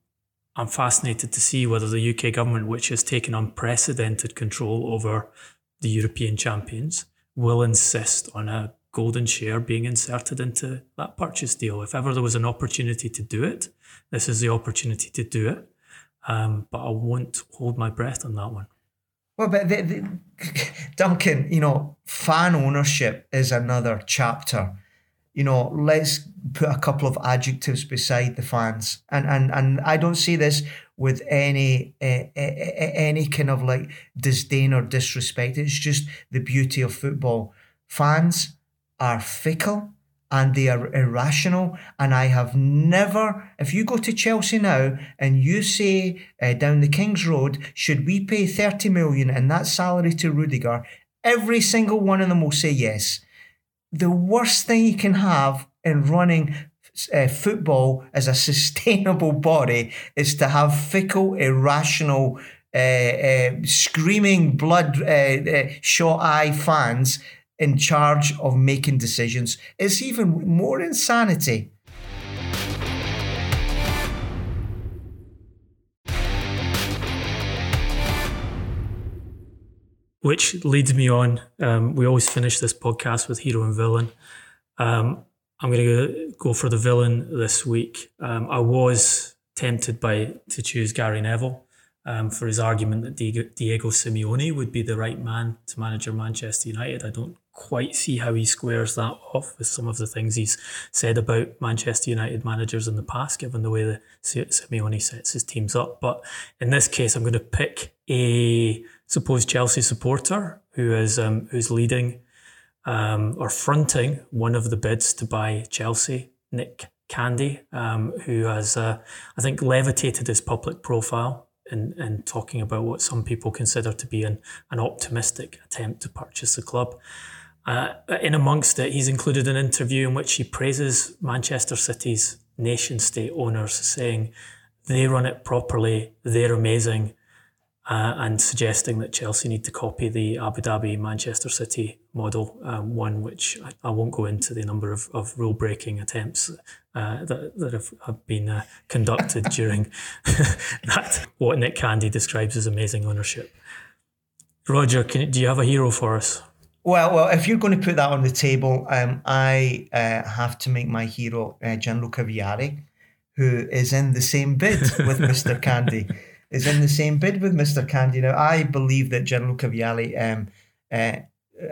I'm fascinated to see whether the UK government, which has taken unprecedented control over the European champions, will insist on a golden share being inserted into that purchase deal. If ever there was an opportunity to do it, this is the opportunity to do it. Um, but I won't hold my breath on that one. Well, but the, the, Duncan, you know, fan ownership is another chapter you know, let's put a couple of adjectives beside the fans. And and and I don't see this with any uh, any kind of like disdain or disrespect. It's just the beauty of football. fans are fickle and they are irrational. And I have never, if you go to Chelsea now and you say uh, down the King's Road, should we pay 30 million and that salary to Rudiger? Every single one of them will say yes. The worst thing you can have in running uh, football as a sustainable body is to have fickle, irrational, uh, uh, screaming, blood uh, uh, shot eye fans in charge of making decisions. It's even more insanity. Which leads me on. Um, we always finish this podcast with hero and villain. Um, I'm going to go for the villain this week. Um, I was tempted by to choose Gary Neville um, for his argument that Diego, Simeone would be the right man to manage Manchester United. I don't quite see how he squares that off with some of the things he's said about Manchester United managers in the past, given the way that Simeone sets his teams up. But in this case, I'm going to pick a supposed Chelsea supporter who is um, who's leading um, or fronting one of the bids to buy Chelsea, Nick Candy, um, who has, uh, I think, levitated his public profile in, in talking about what some people consider to be an, an optimistic attempt to purchase the club. Uh, in amongst it, he's included an interview in which he praises Manchester City's nation state owners, saying they run it properly, they're amazing, uh, and suggesting that Chelsea need to copy the Abu Dhabi Manchester City model, um, one which I, I, won't go into the number of, of rule breaking attempts uh, that, that have, have been uh, conducted during that, what Nick Candy describes as amazing ownership. Roger, can, do you have a hero for us? Well, well, if you're going to put that on the table, um, I uh, have to make my hero uh, Gianluca Vialli, who is in the same bid with Mr. Candy. Is in the same bid with Mr. Candy. Now, I believe that Gianluca Vialli, um, uh,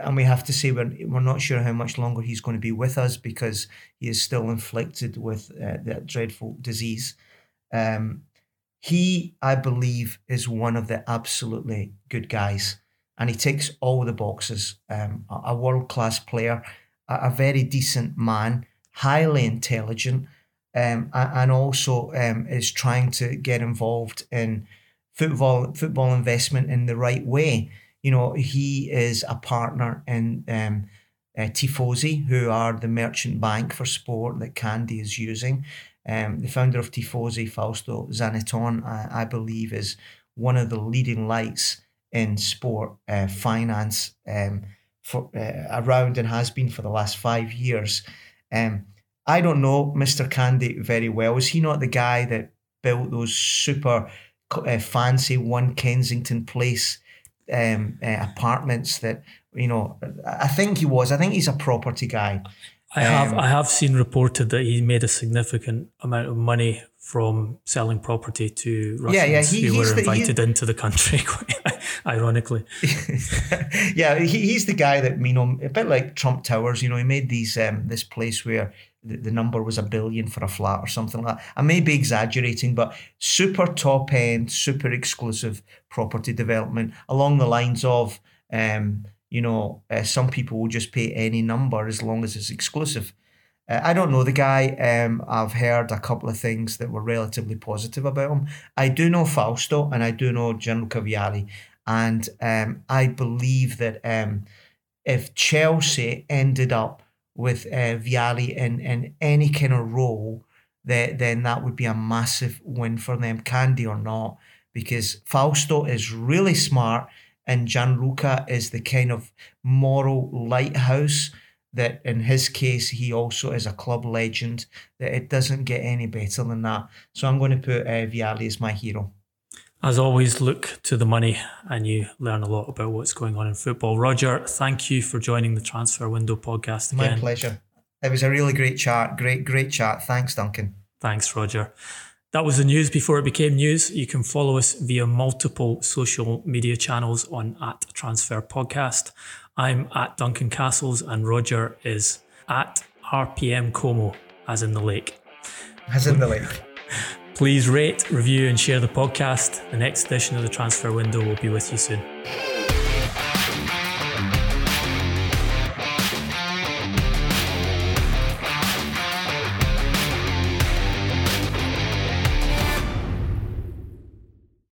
and we have to say we're, we're not sure how much longer he's going to be with us because he is still inflicted with uh, that dreadful disease. Um, he, I believe, is one of the absolutely good guys and he ticks all the boxes. Um, a world class player, a, very decent man, highly intelligent, um, and also um, is trying to get involved in football football investment in the right way. You know, he is a partner in um, uh, Tifosy, who are the merchant bank for sport that Candy is using. Um, the founder of Tifosy, Fausto Zanetton, I, I believe, is one of the leading lights in sport uh, finance um, for uh, around and has been for the last five years. Um, I don't know Mr. Candy very well. Is he not the guy that built those super uh, fancy one Kensington Place um, uh, apartments that you know? I think he was. I think he's a property guy. I have um, I have seen reported that he made a significant amount of money from selling property to Russians yeah, yeah, he, who were invited the, into the country, ironically. yeah, he, he's the guy that you know, a bit like Trump Towers. You know, he made these um, this place where the, the number was a billion for a flat or something like that. I may be exaggerating, but super top end, super exclusive property development along the lines of. Um, you know, uh, some people will just pay any number as long as it's exclusive. Uh, I don't know the guy. Um, I've heard a couple of things that were relatively positive about him. I do know Fausto and I do know Gianluca Vialli. And um, I believe that um, if Chelsea ended up with uh, Vialli in, in any kind of role, that, then that would be a massive win for them, Candy or not, because Fausto is really smart and Gianluca is the kind of moral lighthouse that in his case he also is a club legend that it doesn't get any better than that. So i'm going to put uh, vialli as my hero as always look to the money and you learn a lot about what's going on in football roger thank you for joining the transfer window podcast again. my pleasure it was a really great chat great great chat thanks duncan thanks roger that was the news before it became news. You can follow us via multiple social media channels on at Transfer Podcast. I'm at Duncan Castles and Roger is at RPM Como, as in the lake. As in the lake. Please rate, review, and share the podcast. The next edition of the Transfer Window will be with you soon.